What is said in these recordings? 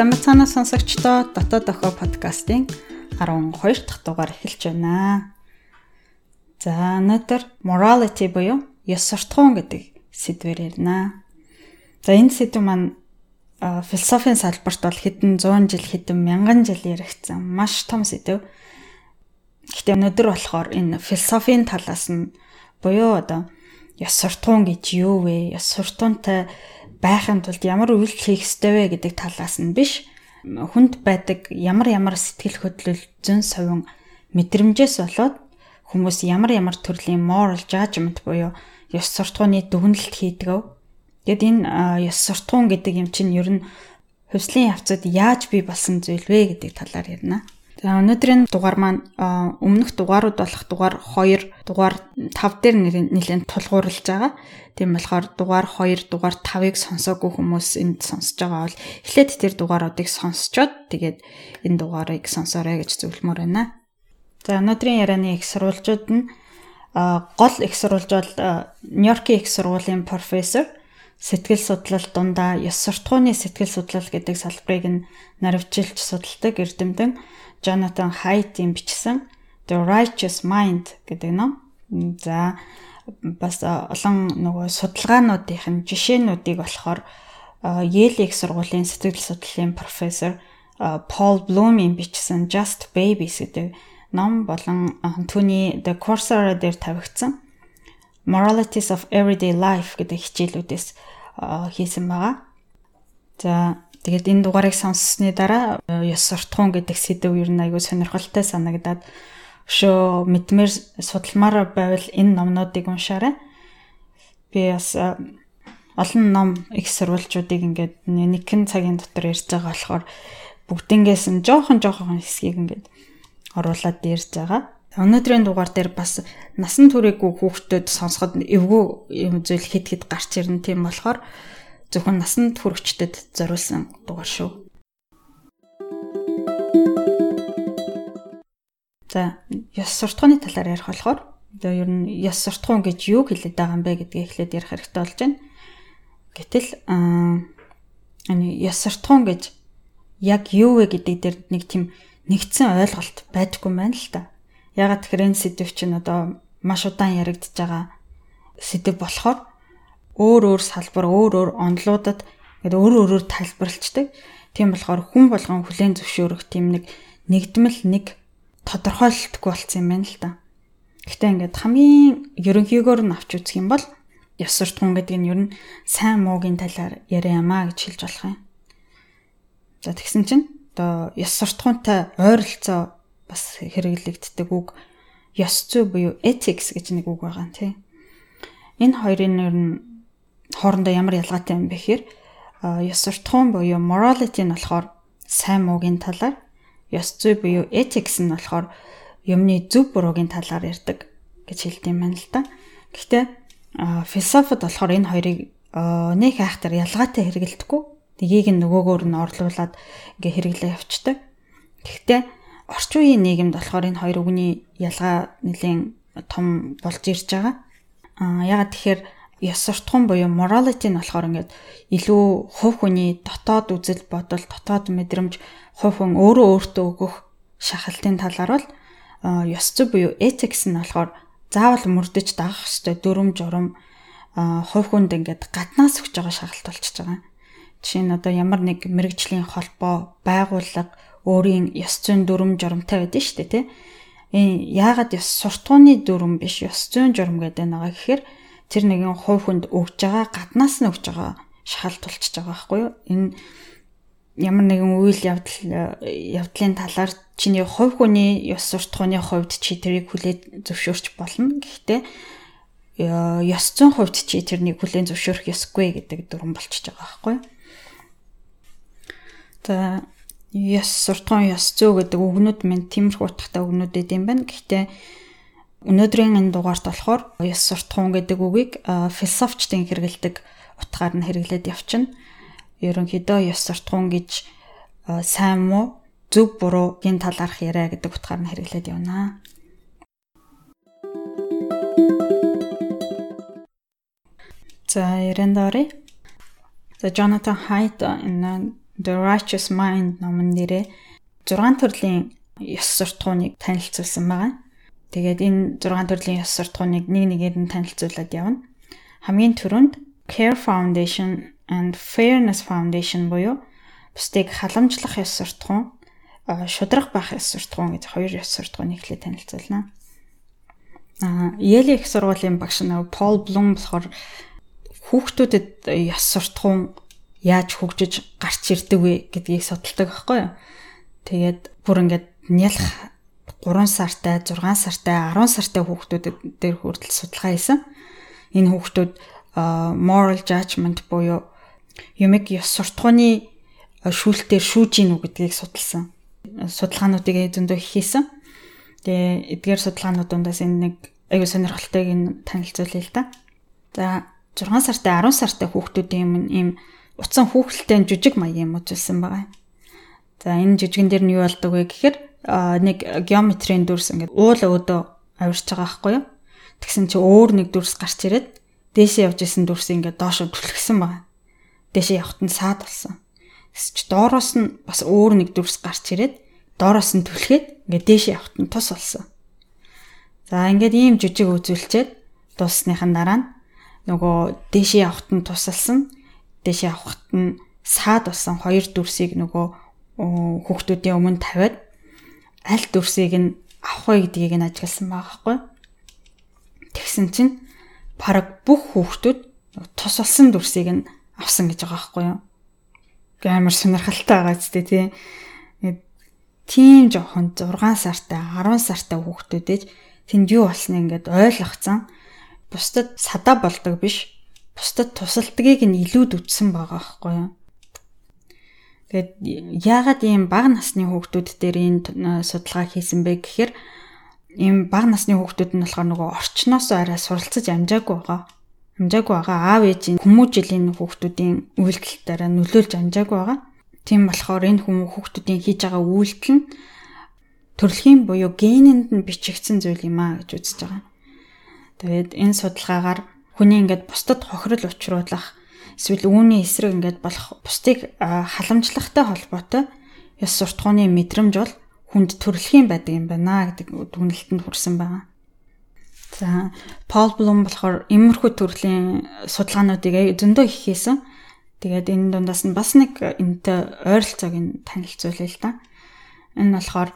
сайн цаана сонсогчдоо дотоод охоо подкастын 12 дахь дугаар эхэлж байна. За өнөөдөр morality буюу ёс суртахуун гэдэг сэдвээр ярина. За энэ сэдв маань философийн салбарт бол хэдэн 100 жил хэдэн мянган жил яригдсан маш том сэдв. Гэхдээ өнөөдөр болохоор энэ философийн талаас нь буюу одоо ёс суртахуун гэж юу вэ? Ёс суртахуунтай байхын тулд ямар үйлдэл хийх ёстой вэ гэдэг талаас нь биш хүнд байдаг ямар ямар сэтгэл хөдлөл зөн совин мэдрэмжээс болоод хүмүүс ямар ямар төрлийн moral judgment буюу ёс суртахууны дүгнэлт хийдэг. Тэгэд энэ ёс суртахуун гэдэг юм чинь ер нь хөвслийн явцад яаж бий болсон зүйл вэ гэдэг талаар ярина. За өнөөдрийн дугаар маань өмнөх дугаарууд болох дугаар 2, дугаар 5 дээр нэлээд тулгуурлаж байгаа. Тийм болохоор дугаар 2, дугаар 5-ыг сонсоогүй хүмүүс энд сонсож байгаа бол эхлээд тэр дугааруудыг сонсчоод тэгээд энэ дугаарыг сонсоорой гэж зөвлөмөр байна. За өнөөдрийн ярианы их сурвалжууд нь гол их сурвалж бол Нью-Йоркийн их сургуулийн профессор сэтгэл судлал дундаа ёс суртахууны сэтгэл судлал гэдэг салбарыг нь наривчилж судалдаг эрдэмтэн Jonathan Haidt-ийн бичсэн The Righteous Mind гэдэг ном. За бас олон нөгөө судалгаануудын жишээнүүдийг болохоор Yale их сургуулийн сэтгэл судлалын профессор Paul Bloom-ийн бичсэн Just Babies гэдэг ном болон түүний The Coursera дээр тавигдсан Moralities of Everyday Life гэдэг хичээлүүдээс хийсэн байгаа. За Тэгээд энэ дугаарыг сонссны дараа э, ёс суртахуун гэдэг сэдв ер нь аягүй сонирхолтой санагдаад өшөө мэдмээр судалмаар байвал энэ номнуудыг уншаарай. Би бас э, олон ном их сурвалжуудыг ингээд нэгэн цагийн дотор ярьж байгаа болохоор бүгднгээс нь жоохон жоохон хэсгийг ингээд оруулаад ярьж байгаа. Өнөөдрийн дугаар дээр бас насан туршаагүй хүүхдүүд сонсоход эвгүй юм зүйл хит хит гарч ирнэ тийм болохоор зөвхөн насанд хүрэгчдэд зориулсан дугаар шүү. За, ёс суртахууны талаар ярих болохоор одоо ер нь ёс суртахуун гэж юу хэлээд байгаа юм бэ гэдгийг эхлээд ярих хэрэгтэй болж байна. Гэтэл аа ёс суртахуун гэж яг юу вэ гэдэг дээр нэг тийм нэгдсэн ойлголт байдаггүй байна л та. Ягаад тэгэхээр энэ сэдв чинь одоо маш удаан яригдж байгаа сэдв болохоор өөр өөр салбар өөр өөр онлуудад ингээд өөр өөрөөр тайлбарлцдаг. Тийм болохоор хүн болгон хүлээн зөвшөөрөх тийм нэг нэгдмэл нэг тодорхойлолтгүй болсон юм байна л та. Гэхдээ ингээд хамгийн ерөнхийгөөр нь авч үзэх юм бол ёс суртахуун гэдэг нь ер нь сайн муугийн талаар яриа ямаа гэж хэлж болох юм. За тэгсэн чинь одоо ёс суртахуунтай ойролцоо бас хэрэглэгддэг үг ёс зүй буюу ethics гэж нэг үг байгаа тий. Энэ хоёрын ер нь хоорондоо ямар ялгаатай юм бэ гэхээр ёс суртахуун буюу morality нь болохоор сайн муугийн талаар, ёс зүй буюу ethics нь болохоор юмны зөв буруугийн талаар ярьдаг гэж хэлдэг юм байна л да. Гэхдээ философид болохоор энэ хоёрыг нэг айхтар ялгаатай хэрэгэлдэхгүй. Нэгийг нь нөгөөгөөр нь орлуулад ингээ хэрэглээ явцдаг. Гэхдээ орчин үеийн нийгэмд болохоор энэ хоёр үгний ялгаа нэлийн том болж ирж байгаа. Аа ягаад тэгэхээр ёс суртахуун буюу morality нь болохоор ингээд илүү хувь хүний дотоод үзэл бодол, дотоод мэдрэмж, хувь хүн өөрөө өөртөө өгөх шахалтын талаар бол ёс зүй буюу ethics нь болохоор заавал мөрдөж дагах ёстой дүрм журам хувь хүнд ингээд гаднаас өгч байгаа шахалт болчихж байгаа. Жишээ нь одоо ямар нэг мэрэгжлийн холбоо, байгууллага өөрийн ёс зүйн дүрм журамтай байдаг шүү дээ, тий. Энэ яагаад ёс суртахууны дүрм биш, ёс зүйн журам гэдэг байгаа гэхээр тэр нэгэн хувь хүнд өгж байгаа гаднаас нь өгж байгаа шахалт тулчж байгаа байхгүй юу? Энэ ямар нэгэн үйл явдал явдлын талаар чиний хувь хүний ёс суртахууны хувьд чи тэрийг хүлээд зөвшөөрч болно. Гэхдээ ёс зүйн хувьд чи тэрнийг хүлээн зөвшөөрөх ёсгүй гэдэг дүрэн болчихж байгаа байхгүй юу? За ёс суртахуун ёс зүй гэдэг үгнүүд минь тиймэрхүү утгатай үгнүүд юм байна. Гэхдээ Өнөөдрийн энэ дугаарт болохоор ёс суртахуун гэдэг үгийг философчдын хэрэгэлдэг утгаар нь хэрэглээд явчихна. Ерөнхийдөө ёс суртахуун гэж сайн муу зөв буруугийн талаарх яриа гэдэг утгаар нь хэрэглээд явна. За ярандаарэ. За Jonathan Haidt энэ The Righteous Mind номон нэрээ 6 төрлийн ёс суртахууныг танилцуулсан байгаа. Тэгээд энэ 6 төрлийн ёс суртахууныг нэг нэгээр нь танилцуулаад явна. Хамгийн түрүүнд Care Foundation and Fairness Foundation буюу бусдыг халамжлах ёс суртахуун, шудрах байх ёс суртахуун гэж хоёр ёс суртахууныг эхлээд танилцуулна. Аа, Yale их сургуулийн багш нэг Пол Блум болохоор хүүхдүүдэд ёс суртахуун яаж хөгжиж гарч ирдэг вэ гэдгийг судалдаг байхгүй юу. Тэгээд бүр ингээд нялх 3 сартай, 6 сартай, 10 сартай хүүхдүүдэд дээр хүртэл судалгаа хийсэн. Энэ хүүхдүүд moral judgment буюу юмэг ёс суртахууны шүүлтээр шүүж гин үү гэдгийг судалсан. Судалгаануудыг зөндөө хийсэн. Тэгээ эдгээр судалгаанууд дундаас энэ нэг аюу сонирхолтойг нь танилцуулъя л да. За 6 сартай 10 сартай хүүхдүүдийн юм ийм утсан хүүхэлтэй жижиг маягийн юм үзүүлсэн байгаа. За энэ жижигэн дээр нь юу болдог вэ гэхээр нэг геометрийн дүрс ингээд уул өөдөө авирч байгаа байхгүй юу? Тэгсэн чи өөр нэг дүрс гарч ирээд дээшээ явж исэн дүрс ингээд доошо түлхсэн байгаа. Дээшээ явахт нь саад болсон. Тэс чи доороос нь бас өөр нэг дүрс гарч ирээд доороос нь түлхээд ингээд дээшээ явахт нь тус болсон. За ингээд ийм жижиг үзүүлчихэд дуусныхан дараа нь нөгөө дээшээ явахт нь тусалсан дэшээ авахт нь саад болсон хоёр дүрсийг нөгөө хүүхдүүдийн өмнө тавиад аль дүрсийг нь авах вэ гэдгийг нь ажигласан байгаа хгүй. Тэгсэн чинь параг бүх хүүхдүүд тус болсон дүрсийг нь авсан гэж байгаа хгүй юу. Амар сонирхолтой байгаа ч тий. Тийм жоохон 6 сартай 10 сартай хүүхдүүдэж тэнд юу болсныг ингээд ойлгоцсон. Бусдад садаа болдог биш бусдад тусалдгийг нь илүүд үтсэн байгаа байхгүй юу. Тэгээд яагаад ийм бага насны хүүхдүүд дээр энэ судалгаа хийсэн бэ гэхээр ийм бага насны хүүхдүүд нь болохоор нөгөө орчноос арай суралцаж амжаагүй байгаа. Амжаагүй байгаа аав ээжийн хүмүүжлийн хүүхдүүдийн үйлдэлтээр нөлөөлж амжаагүй байгаа. Тийм болохоор энэ хүмүүс хүүхдүүдийн хийж байгаа үйлдэл нь төрөлхийн буюу генэнд нь бичигдсэн зүйл юм а гэж үзэж байгаа. Тэгээд энэ судалгаагаар хүний ингээд бусдад хохирол учруулах эсвэл үүний эсрэг ингээд болох бусдыг халамжлахтай холбоотой ёс суртахууны мэдрэмж бол хүнд төрөлхийн байдаг юм байна гэдэг дүгнэлтэнд хүрсэн байна. За Пол Блум болохоор иймэрхүү төрлийн судалгаануудыг зөндөө их хийсэн. Тэгээд энэ дундаас нь бас нэг энэтэй ойролцоог нь танилцуулъя л да. Энэ болохоор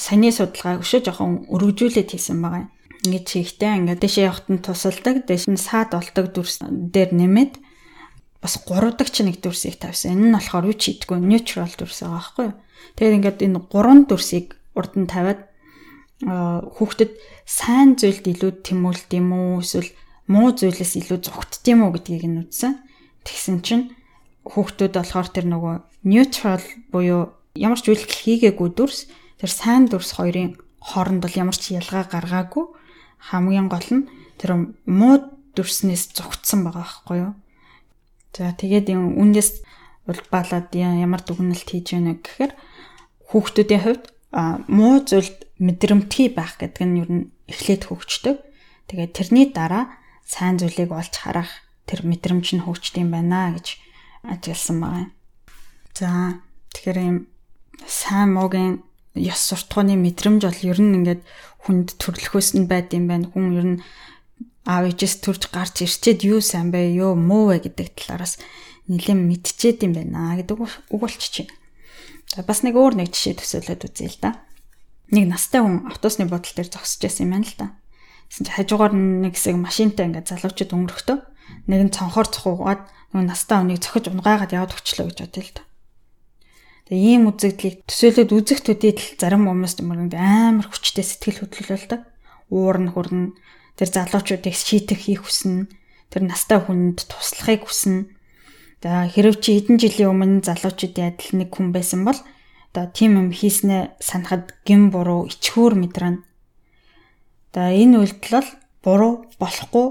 саяны судалгааг өшөө жоохон өргөжүүлээд хийсэн байгаа юм ингээд чигтэй ингээд дэшээ явахт нь тусалдаг дэш нь саад болдог дүрс дээр нэмээд бас гурвдаг ч нэг дүрсийг тавьсан. Энэ нь болохоор юу ч хийдэггүй neutral дүрс байгаа байхгүй юу. Тэгээд ингээд энэ гурван дүрсийг урд нь тавиад хүүхдэд сайн зүйлд илүү тэмүүлт юм уу эсвэл муу зүйлээс илүү зүгтд юм уу гэдгийг нь үзсэн. Тэгсэн чинь хүүхдүүд болохоор тэр нөгөө neutral буюу ямар ч үйлдэл хийгээгүй дүрс тэр сайн дүрс хоёрын хооронд бол ямар ч ялгаа гаргаагүй хамгийн гол нь тэр муу дүрснээс зүгтсэн байгаа байхгүй юу. За тэгээд энэ үндээс улбаалаад ямар дүгнэлт хийж яана гэхээр хүүхдүүдийн хувьд муу зүйлд мэдрэмтгий байх гэдэг нь ер нь эхлээд хөгждөг. Тэгээд тэрний дараа сайн зүйлийг олж харах тэр мэдрэмж нь хөгждөг юм байна гэж ажигласан байгаа юм. За тэгэхээр юм сайн муугийн ёс суртахууны мэдрэмж бол ер нь ингээд хүнд төрлөхөөс нь байд юм байна. Хүн ер нь аав ээжээс төрж гарч ирчээд юу сайн бэ, юу муу вэ гэдэг талаараас нэлээд мэдчихэд юм байна гэдэг үг болчих чинь. За бас нэг өөр нэг жишээ төсөөлөд үзье л да. Нэг настай хүн автобусны бодол дээр зогсож байсан юм байна л да. Тэсэн чи хажуугаар нэг хэсэг машинтай ингээд залуучууд өнгөрөхдөө нэг нь цонхоор цохуугаад нэг настай хүнийг зохиж унгаагаад яваад өчлөө гэж бодъё л да. Тэгээ ийм үзэгдлийг төсөөлөд үзэх төдийд зарим хүмүүс юмранд амар хүчтэй сэтгэл хөдлөлөөлдөг. Уур нь хүрнэ. Тэр залуучуудыг шийтэх хийх хүснэ. Тэр настай хүнд туслахыг хүснэ. За хэрв чи хэдэн жилийн өмнө залуучуудын адил нэг хүн байсан бол одоо тийм юм хийснэ санахад гин буруу ичхүүр мэдрэнэ. За энэ үйлдэл бол буруу болохгүй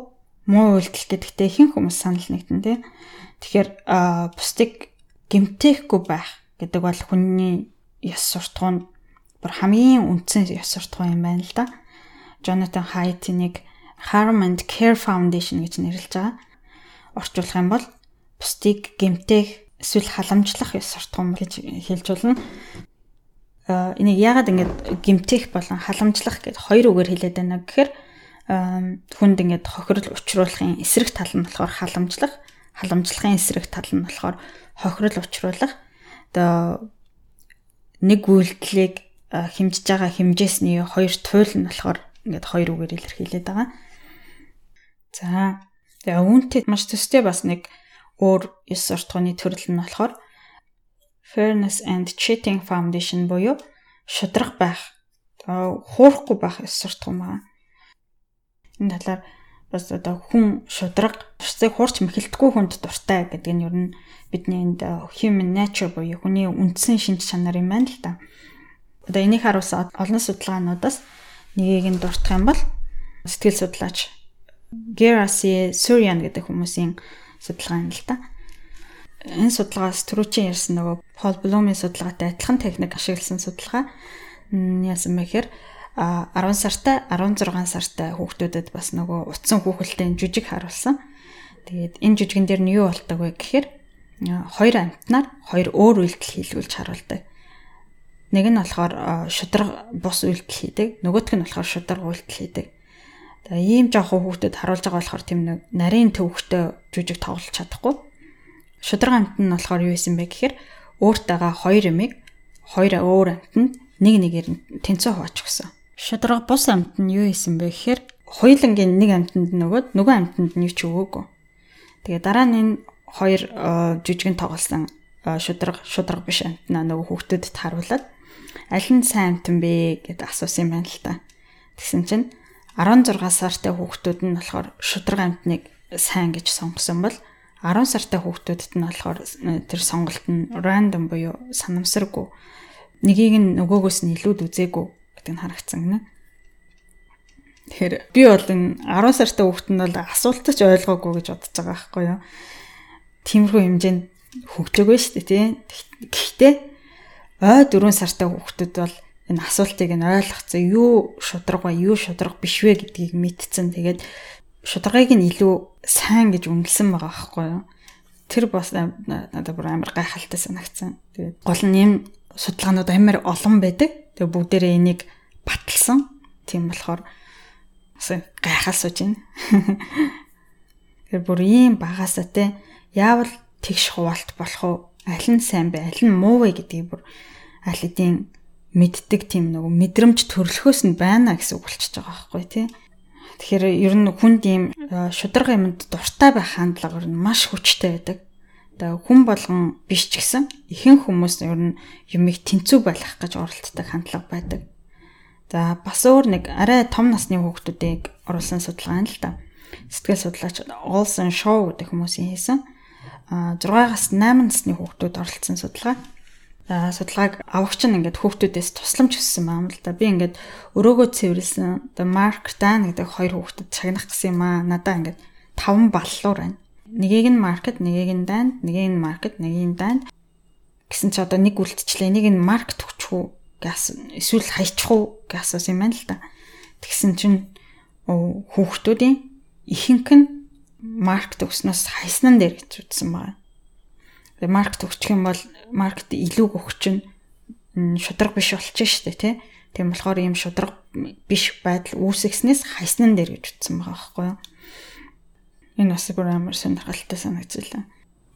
муу үйлдэл гэдэгтээ ихэнх хүмүүс санал нэгтэн тий. Тэгэхээр бусдыг гимтэхгүй байх гэдэг бол хүний ёс суртахуунд бүр хамгийн үндсэн ёс суртахуун юм байна л да. Jonathan Haidt-ийг Harm and Care Foundation гэж нэрлэж байгаа. Орчуулах юм бол бусдыг гэмтэх эсвэл халамжлах ёс суртахуун гэж хэлж болно. А энийг яагаад ингэж гимтэх болон халамжлах гэд хоёр үгээр хэлээд байна гэхээр хүнд ингэж хохирол учруулахын эсрэг тал нь болохоор халамжлах, халамжлахын эсрэг тал нь болохоор хохирол учруулах. Одоо нэг үйлдэлийг хэмжиж байгаа хэмжээсний хоёр туйл нь болохоор ингээд хоёр үгээр илэрхийлээд байгаа. За тэгээ үүнтэй маш төстэй бас нэг өөр ёс суртахууны төрөл нь болохоор Fairness and Cheating Foundation буюу шудраг байх. Хуурахгүй байх ёс суртахуун байна. Энэ талаар бас одоо хүн шудраг шцэг хуурч мэхэлтгүй хүнд дуртай гэдэг нь ер нь бидний энд human nature буюу хүний үндсэн шинж чанар юм байна л да. Одоо энийг харуулсан олон судалгаануудаас нэгийг нь дуртах юм бол сэтгэл судлаач Gerasi Suryan гэдэг хүмүүсийн судалгаа юм л да. Энэ судалгаас түрүүчийн ярьсан нөгөө Paul Bloom-ийн судалгаатай адилхан техник ашигласан судалгаа яасан мэхээр 10 сартай 16 сартай хүүхдүүдэд бас нөгөө утсан хүүхэлтэй жүжиг харуулсан. Тэгээд энэ жүжигэн дээр нь юу болдог вэ гэхээр хоёр амтнаар хоёр өөр үйлдэл хийлгүүлж харуулдаг. Нэг нь болохоор шудраг бус үйлдэл хийдэг, нөгөөх нь болохоор шудраг үйлдэл хийдэг. Тэгээ ийм жоохон хүүхдэд харуулж байгаа болохоор тийм нэг нарийн төвхтэй жүжиг тоглож чадахгүй. Шудраг амт нь болохоор юу исэн бэ гэхээр өөртөөгөө хоёр эмийг хоёр өөр амтнд нэг нэгээр нь тэнцээ хуваach гисэн. Шудраг бус амт нь юу исэн бэ гэхээр хоёулангийн нэг амтнд нөгөөд нөгөө амтнд юу ч өгөөгүй. Тэгээ дараа нь энэ хоёр жүжигэн тоглосон шудраг шудраг биш амтнаа нөгөө хүүхдэд харуулад аль нь сайн амтан бэ гэдээ асуусан юм байна л та. Тэгсэн чинь 16 сартай хүүхдүүд нь болохоор шудраг амтныг сайн гэж сонгосон бол 10 сартай хүүхдүүдэд нь болохоор тэр сонголт нь random буюу санамсаргүй нэгийг нь нөгөөгөөс нь илүүд үзээгүй гэдэг нь харагдсан гинэ. Тэгэхээр би бол энэ 10 сартай хүүхэд нь бол асуултаа ч ойлгоогүй гэж бодож байгаа байхгүй юу. Тиймэрхүү хэмжээнд хөгжөөгүй шүү дээ тий. Гэхдээ ой 4 сартай хүүхдүүд бол энэ асуултыг нь ойлгоцсон юу шудраг ба юу шудраг биш вэ гэдгийг мэдсэн. Тэгээд шударгыг нь илүү сайн гэж үнэлсэн байгаа байхгүй юу? Тэр бас надад бүр амар гайхалтай санагдсан. Тэгээд гол нь юм судалгаанууд амар олон байдаг. Тэгээд бүгдээрээ энийг баталсан. Тийм болохоор бас гайхалсууж байна. Тэр бүр ийм багасаа те яавал тэгш хуваалт болох уу? аль нь сайн бэ, аль нь муу вэ гэдгийг бүр аль хэдийн мэддэг тийм нэг мэдрэмж төрлөхөөс нь байна гэсэн үг болчихж байгаа байхгүй тий. Тэгэхээр ер нь хүнд ийм э, шударга юмд дуртай байх хандлага ер нь маш хүчтэй байдаг. Одоо хүн болгон биш ч гэсэн ихэнх хүмүүс ер нь юмыг тэнцүү байлгах гэж оролддог хандлага байдаг. За бас өөр нэг арай том насны хүүхдүүдийг оруулсан судалгаа нь л да. Сэтгэл судлаач Olson Shaw гэдэг хүмүүсийн хийсэн 6-аас 8 насны хүүхдүүд оролцсон судалгаа. Судалгааг авагч нь ингээд хүүхдүүдээс тусламж хүссэн юм л да. Би ингээд өрөөгөө цэвэрлсэн. Одоо Марк Дан гэдэг хоёр хүүхдэд чагнах гэсэн юм аа. Надаа ингээд 5 баллуур байна. Нэгийг нь маркет, нэгийг нь данд, нэгийг нь маркет, нэгийг нь данд гэсэн чи одоо нэг үлдчихлээ. Энийг нь маркет өгчих үү газ эсвэл хайчих уу асуусан юм байна л да. Тэгсэн чинь хүүхдүүдийн ихэнх нь маркет өгснөөс хайснан дээр гэж үзсэн байна. Маркет өгчих юм бол маркет илүү өгч нь шудраг биш болчих штэ тий. Тийм болохоор ийм шудраг биш байдал үүсгэснээс хайснан дээр гэж утсан байгаа байхгүй юу. Энэ бас бүр амар сонирхолтой санагдчихлаа.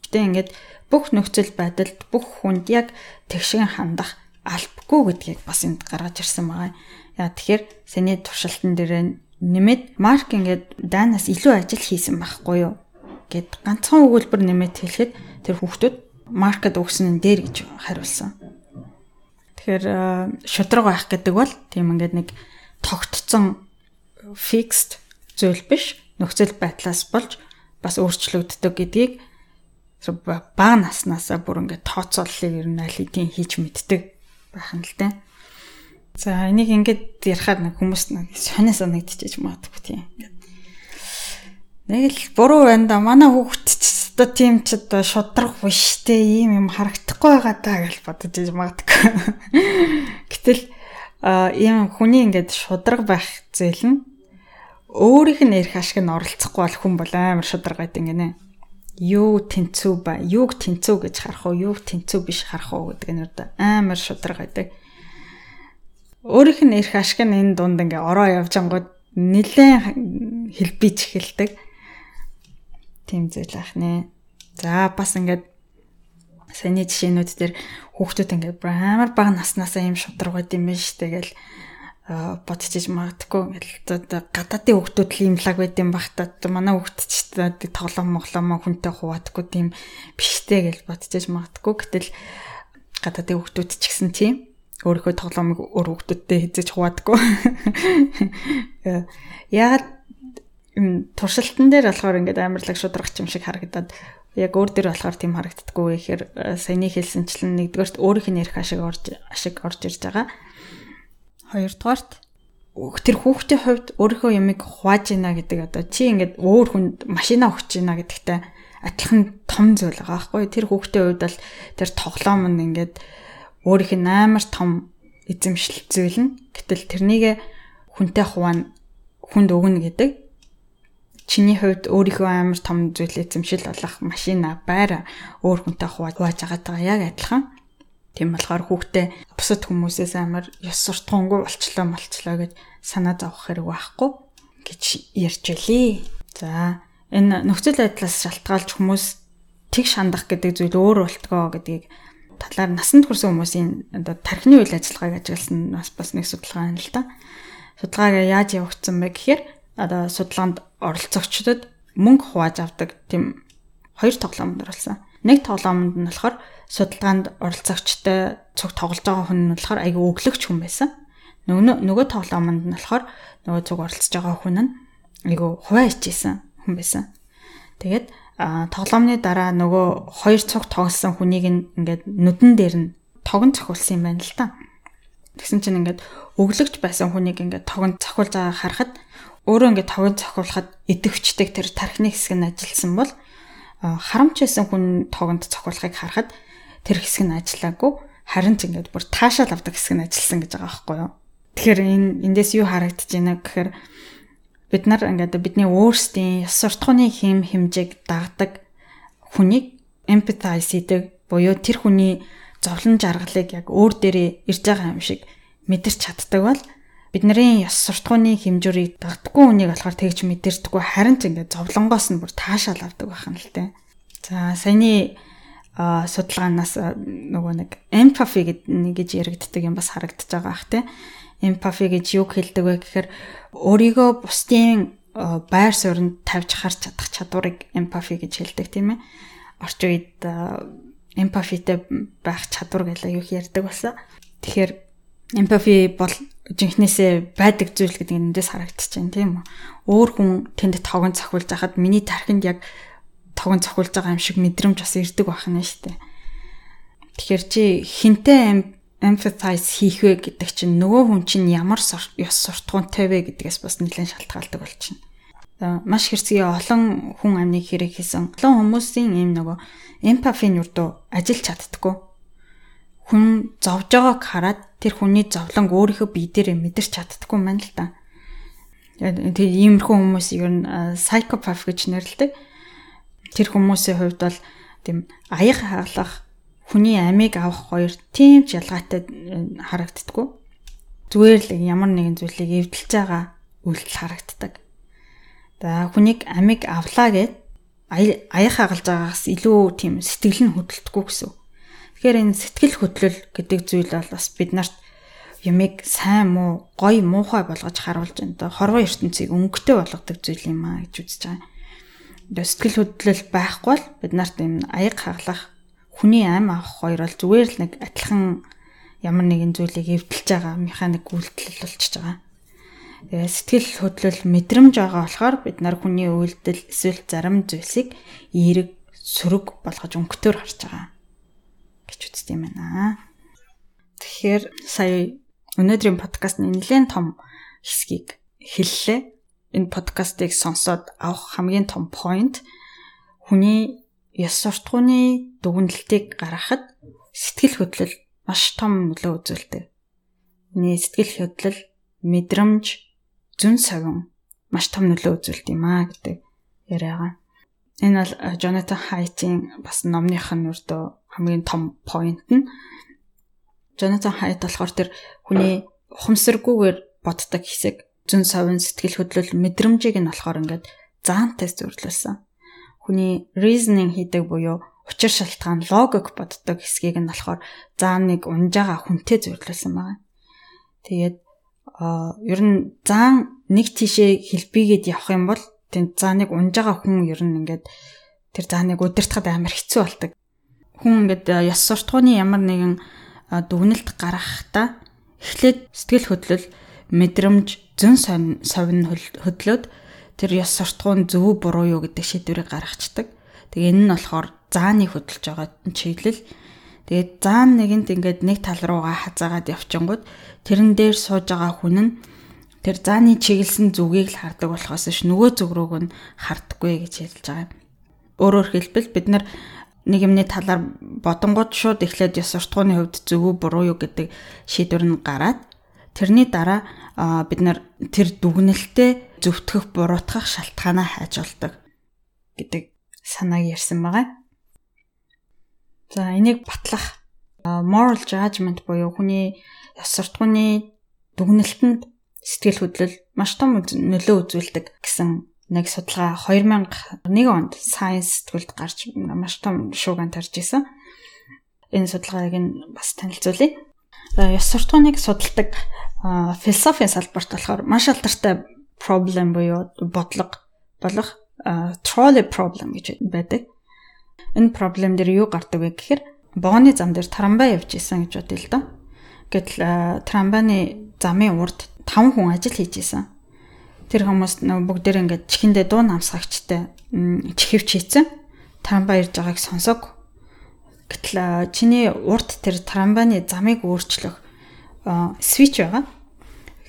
Гэтэ ингээд бүх нөхцөл байдалд бүх хүнд яг тэгшгэн хандах албагүй гэдгийг бас энд гаргаж ирсэн байгаа. Яа тэгэхээр саний туршилтан дээр нэмээд марк ингээд даанаас илүү ажил хийсэн байхгүй юу гэд ганцхан өгүүлбэр нэмээд хэлэхэд тэр хүүхдүүд маркет өгсөн нь дээр гэж хариулсан. Тэгэхээр шудраг байх гэдэг бол тийм ингээд нэг тогтцсон fixed зүйл биш нөхцөл байдлаас болж бас өөрчлөгддөг гэдгийг бага наснаасаа бүр ингээд тооцооллыг ер нь аль хэдийн хийж мэддэг байх нь л дээ. За энийг ингээд ярихаар нэг хүмүүс нэг сонио санагдчихэж магадгүй тийм. Нэг л буруу байна да. Манай хүүхэд ч одоо тийм ч одоо шудраг биш те ийм юм харагдахгүй байгаа даа гэж бодож иж магадгүй. Гэтэл ийм хүний ингээд шудраг байх зээл нь өөрийнх нь эрх ашиг нь оролцохгүй бол хүн бол амар шудраг байдаг гинэ. юу тэнцүү ба юуг тэнцүү гэж харах уу, юуг тэнцүү биш харах уу гэдэг нь одоо амар шудраг байдаг. Өөрийнх нь эрх ашиг нь энэ дунд ингээ ороо явж ангууд нилээн хэлбиж эхэлдэг. Тийм зүйл ах нэ. За бас ингээд саний жишээнүүд дээр хүүхдүүд ингээд амар бага наснасаа юм шудраг байд юм биш тэгэл бодчихж магадгүй ингээл гадаадын хүүхдүүд л имлаг байд юм бах та. Манай хүүхд ч тоглоом моглоом хүнтэй хуваадаггүй тийм биштэй гэж бодчихж магадгүй. Гэтэл гадаадын хүүхдүүд ч гэсэн тийм өөрийнхөө тоглоомыг өөр хүүхдүүдтэй хийж хуваадаггүй яагаад туршилтан дээр болохоор ингээд амарлаг шудрагч юм шиг харагдаад яг өөр дээр болохоор тийм харагддаггүй. Гэхээр э, саяны хэлсэнчлэн нэгдүгээрт өөрийнх нь ярих ашиг орж ашиг орж ирж байгаа. Хоёрдугаарт? Тэр хүүхдийн хувьд өөрийнхөө ямиг хувааж ийна гэдэг одоо чи ингээд өөр хүнд машина өгч ийна гэдэгтэй адилхан том зүйл байгаа байхгүй. Тэр хүүхдийн хувьд бол тэр тоглоом нь ингээд өөрийнх нь амар том эзэмшил зүйл нь. Гэтэл тэрнийг хүнтэй хуваана хүнд өгнө гэдэг чиний хувьд өөрийнхөө амар том зүйл эзэмшил болох машина байр өөр хүнтэй хувааж байгаагаа яг адилхан. Тийм болохоор хүүхдээ бусад хүмүүсээс амар ёс суртахуунгүй болчлоо молчлоо гэж санаа зовох хэрэг байхгүй гэж ярьж байлээ. За энэ нөхцөл байдлаас шалтгаалж хүмүүс тэг шандах гэдэг зүйл өөр болтгоо гэдгийг талаар насанд хүрсэн хүмүүсийн одоо тархины үйл ажиллагааг ажигласан бас бас нэг судалгаа байна л да. Судалгааг яаж явагдсан бэ гэхээр одоо судалгаанд оролцогчдод мөнгө хувааж авдаг тийм хоёр тоглоомд оролцсон. Нэг тоглоомд нь болохоор судалгаанд оролцогчтой цуг тоглож байгаа хүн нь болохоор айгүй өглөгч хүн байсан. Нөгөө нөгөө тоглоомд нь болохоор нөгөө цуг оролцож байгаа хүн нь айгүй хуваа ичээсэн хүн байсан. Тэгээд тоглоомны дараа нөгөө хоёр цуг тоглосон хүнийг ингээд нүдэн дээр нь тогон цохиулсан юм байна л та. Тэгсэн чинь ингээд өглөгч байсан хүнийг ингээд тогон цохиулж байгаа харахад өөрөө ингээд тавыг цохиулахад идэвчдэг тэр тархины хэсэг нь ажилласан бол харамч байсан хүн тогонд цохиулахыг харахад тэр хэсэг нь ажиллаагүй харин ч ингээд бүр таашаал авдаг хэсэг нь ажилласан гэж байгаа байхгүй юу. Тэгэхээр энэ эндээс юу харагдаж байна гэхээр бид нар ингээд бидний өөрсдийн ёс суртахууны хэм хэмжээг дагдаг хүнийг empathize хийдэг буюу тэр хүний зовлон жаргалыг яг өөр дээрээ ирж байгаа юм шиг мэдэрч чаддаг бол бидний ёс суртахууны хэмжүүрийг дагдггүй хүнийг болохоор тэгж мэдэрдэггүй харин ч ингээд зовлонгоос нь бүр таашаал авдаг байх юм л тэ. За саяны судалгаанаас нөгөө нэг empathy гэж яригддаг юм бас харагдаж байгаа ах тэ. Empathy гэж юу хэлдэг вэ гэхээр өөрийгөө бусдын байр суурьнд тавьж харж чадах чадварыг empathy гэж хэлдэг тийм ээ. Орчин үед empathyтэй байх чадвар гэж аюух ярьдаг болсон. Тэгэхээр empathy бол жинхнээсээ байдаг зүйл гэдэг эндээс харагдчих чинь тийм үү. Өөр хүн тэнд тогон цохиулж хахад миний тархинд яг тогон цохиулж байгаа юм шиг мэдрэмж бас ирдэг байх нь шүү дээ. Тэгэхээр чи хинтээ empathize хийх вэ гэдэг чинь нөгөө хүн чинь ямар ёс суртахуунтай вэ гэдгээс бас нэлээд шалтгаалдаг болчихно. Маш хэрцгий олон хүн амныг хэрэг хийсэн. Олон хүмүүсийн ийм нөгөө empathy-ны үрдөө ажиллаж чаддггүй хүн зовж байгааг хараад тэр хүний зовлонг өөрийнхөө бие дээрээ мэдэрч чаддаггүй юм байна л да. Тэгээд иймэрхүү хүмүүс ер нь psychopath гэж нэрлэдэг. Тэр хүмүүсийн хувьд бол тийм аяг хаалах хүний амийг авах хоёр тийм ч ялгаатай харагддаггүй. Зүгээр л ямар нэгэн зүйлийг эвдэлж байгаа үйлдэл харагддаг. За хүнийг амийг авлаа гэд аяг хагалж байгаагаас илүү тийм сэтгэл нь хөдөлтгөө гэсэн. Тэгэхээр энэ сэтгэл хөдлөл гэдэг зүйл бол бас бид нарт ямиг сайн муу, гоё муухай болгож харуулж энэ хорвоо ертөнцийг өнгөтэй болгодог зүйл юм а гэж үзэж байгаа. Одоо сэтгэл хөдлөл байхгүй бол бид нарт энэ аяг хаглах, хүний ам авах хоёр бол зүгээр л нэг адилхан ямар нэгэн зүйлийг эвдэлж байгаа механик үйлдэл болчихж байгаа. Тэгээ сэтгэл хөдлөл мэдрэмж байгаа болохоор бид нар хүний үйлдэл эсвэл зарим зүйлсийг эерэг, сөрөг болгож өнгөтөр харж байгаа гэж үздэг юм байна. Тэгэхээр сая өнөөдрийн подкастны нэлээд том хэсгийг хэллээ. Энэ подкастыг сонсоод авах хамгийн том point хүний ёс суртахууны дүгнэлтийг гаргахад сэтгэл хөдлөл маш том нөлөө үзүүлдэг. Миний сэтгэл хөдлөл, мэдрэмж, зүн совин маш том нөлөө үзүүлдэг юм аа гэдэг яриагаа. Энэ бол Jonathan Haidt-ийн бас номных нь өрдөө хамгийн том point нь Jonathan Haidt болохоор тэр хүний ухамсаргүйгээр боддог хэсэг зүүн совын сэтгэл хөдлөл мэдрэмжийг нь болохоор ингээд заантай зөвлөсөн. Хүний reasoning хийдэг буюу учир шалтгаан логик боддог хэсгийг нь болохоор зааныг унжаага хүнтэй зөвлөсөн байна. Тэгээд ер нь заан нэг тишээ хэлбигээд явах юм бол тэнд зааныг унж байгаа хүн ер нь ингээд тэр зааныг удирдахад амар хэцүү болдог. Хүн ингээд ёс суртахууны ямар нэгэн дүгнэлт гаргахтаа эхлээд сэтгэл хөдлөл мэдрэмж зөн совин хөдлөөд тэр ёс суртахуун зөв буруу юу гэдэг шийдвэрийг гаргацдаг. Тэгээ энэ нь болохоор зааны хөдөлж байгаа чиглэл. Тэгээд заан нэгэнт ингээд нэг тал руугаа хазаагаад явчингууд тэрэн дээр сууж байгаа хүн нь тэр зааны чиглэсэн зүгийг л хардаг болохоос ш нөгөө зүг рүүг нь харддаггүй гэж хэлж байгаа юм. Өөрөөр хэлбэл бид нар нэг юмны талаар бодонгууд шууд эхлээд ёс суртахууны хувьд зөв үү буруу юу гэдэг шийдвэр нь гараад тэрний дараа бид нар тэр дүгнэлтэд зөвтгөх буруутгах шалтгаанаа хайж болдог гэдэг санааг ярьсан байгаа. За энийг батлах moral judgment буюу хүний ёс суртахууны дүгнэлтэнд сэтгэл хөдлөл маш том нөлөө үзүүлдэг гэсэн нэг судалгаа 2001 онд Science сэтгүүлд гарч маш том шууган тарж исэн. Энэ судалгааг нь бас танилцуулъя. Ёс суртахууныг судалдаг философийн салбарт болохоор маш алдартай problem буюу бодлого болох trolley problem гэж байдаг. Энэ проблем дээр юу гардаг вэ гэхээр бооны зам дээр трамвай явж исэн гэж бодъё л доо. Гэтэл трамвайны замын урд 5 хүн ажил хийж исэн. Тэр хүмүүс бүгдээр ингээд чихэндээ дуу намсгагчтай чихвч хийцэн. Трамвай ирж байгааг сонсог. Гэтэл чиний урд тэр трамвайны замыг өөрчлөх свич байгаа.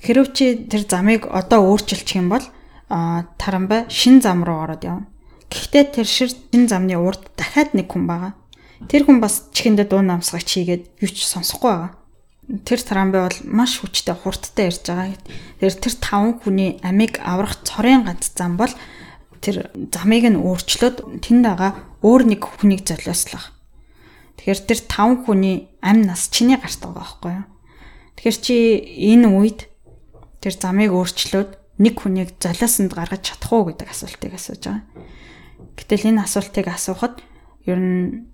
Хэрвээ чи тэр замыг одоо өөрчилчих юм бол трамвай шин зам руу ороод явна. Гэхдээ тэр шин замны урд дахиад нэг хүн байгаа. Тэр хүн бас чихэндээ дуу намсгагч хийгээд юу ч сонсохгүй байгаа тэр трамвай бол маш хүчтэй хурдтай ирж байгаа. Тэр тэр таван хүний амийг аврах цорын ганц зам бол тэр замыг нь өөрчлөөд тэнд байгаа өөр нэг хүнийг золиослох. Тэгэхээр тэр таван хүний ам нас чиний гарт байгаа байхгүй юу? Тэгэхээр чи энэ үед тэр замыг өөрчлөөд нэг хүнийг золиосонд гаргаж чадах уу гэдэг асуултыг асууж байгаа. Гэтэл энэ асуултыг асуухад ер нь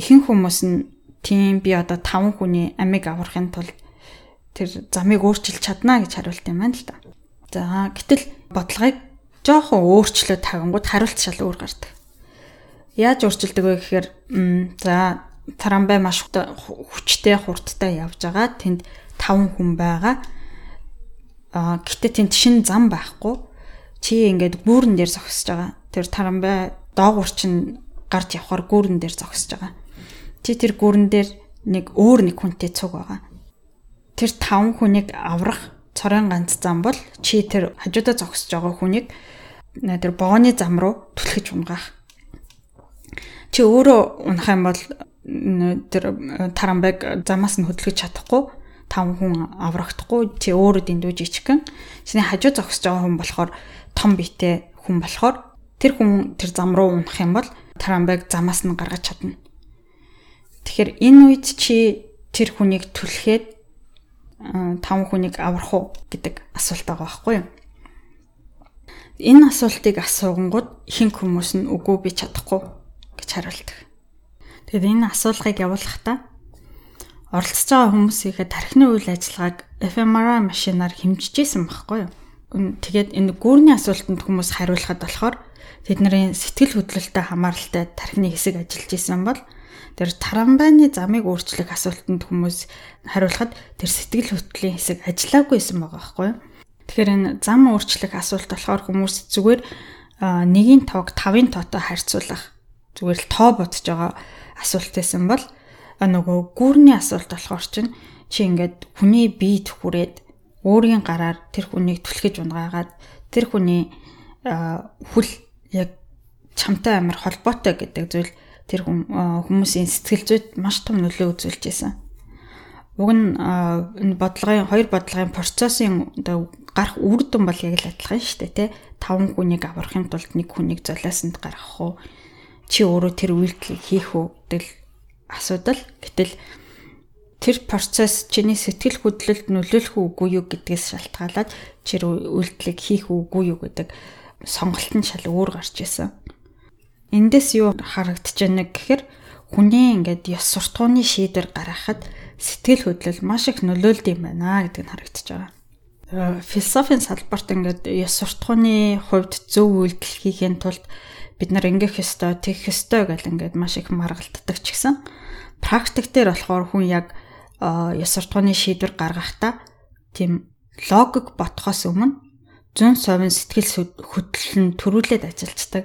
ихэнх хүмүүс нь тийм би одоо 5 хүний амийг аврахын тулд тэр замыг өөрчилж чадна гэж хариулт юм байна л да. За гэтэл бодлогыг жоохон өөрчлөө тавингууд хариулт шал өөр гардаг. Яаж өөрчилдөг вэ гэхээр за трамвай маш хүчтэй хурдтай явж байгаа. Тэнд 5 хүн байгаа. Аа гэтээ тэнд шин зам байхгүй. Чи ингээд гүүрэн дээр зогсож байгаа. Тэр трамвай доогуур чинь гарч явхаар гүүрэн дээр зогсож байгаа чи тэр гүрэн дээр нэг өөр нэг хүнтэй цуг байгаа. Тэр таван хүнийг аврах цорын ганц зам бол чи тэр хажуудаа зогсож байгаа хүнийг тэр бооны зам руу түлхэж унгаах. Чи өөрөө унах юм бол тэр тарамбайг замаас нь хөдлөж чадахгүй таван хүн аврагдахгүй чи өөрөө дэндүү жижигхэн чиний хажуу зогсож байгаа хүн болохоор том биетэй хүн болохоор тэр хүн тэр зам руу унах юм бол тарамбайг замаас нь гаргаж чадна. Тэгэхээр энэ үед чи тэр хүнийг түлхээд таван хүнийг аврах уу гэдэг асуулт байгаа байхгүй юу? Энэ асуултыг асуугангууд ихэнх хүмүүс нь үгүй би чадахгүй гэж хариулдаг. Тэгэд энэ асуулгыг явуулахдаа оролцож байгаа хүмүүсийнхээ тархины үйл ажиллагааг fMRI машинаар хэмжижсэн байхгүй юу? Тэгээд энэ гүүрний асуултанд хүмүүс хариулахад болохоор тэдний сэтгэл хөдлөлтөд хамааралтай тархины хэсэг ажиллаж исэн бол Тэр тарамбайны замыг өөрчлөх асуултанд хүмүүс хариулахад тэр сэтгэл хөдлөлийн хэсэг ажиллаагүйсэн байгаа байхгүй юу? Тэгэхээр энэ зам өөрчлөх асуулт болохоор хүмүүс зүгээр нэгийн тоог 5-ын тоотой харьцуулах зүгээр л тоо бодож байгаа асуулт байсан бол нөгөө гүрний асуулт болохоор чинь чи ингээд хүний бие түхүрээд өөрийн гараар тэр хүнийг түлхэж унгаагаад тэр хүний хүл яг чамтай амар холбоотой гэдэг зүйл тэр хүмүүсийн сэтгэл зүйд маш том нөлөө үзүүлж байсан. Уг нь энэ бодлогын хоёр бодлогын процессын гарах үр дүн бол яг л адилхан шүү дээ тий. Таван хүнийг аврахын тулд нэг хүнийг золиосонд гаргах уу? Чи өөрөө тэр үйлдэлийг хийх үү гэдэг асуудал. Гэтэл тэр процесс чиний сэтгэл хөдлөлд нөлөөлөх үгүй юу гэдгээс шалтгаалаад чир үйлдэлийг хийх үгүй юу гэдэг сонголт нь шал өөр гарч исэн. Эндээс юу харагдаж байна гэхээр хүний ингээд ёс суртахууны шийдвэр гаргахад сэтгэл хөдлөл маш их нөлөөлд юм байна гэдэг нь харагдаж байгаа. Э, философийн салбарт ингээд ёс суртахууны хувьд зөв үйлдэл хийхин тулд бид нар ингэх ёстой, тэгэх ёстой гэл ингээд маш их маргалддаг ч гэсэн практик дээр болохоор хүн яг ёс суртахууны шийдвэр гаргахдаа тийм логик ботхоос өмнө зүүн совын сэтгэл хөдлөл нь төрүүлээд ажилладаг.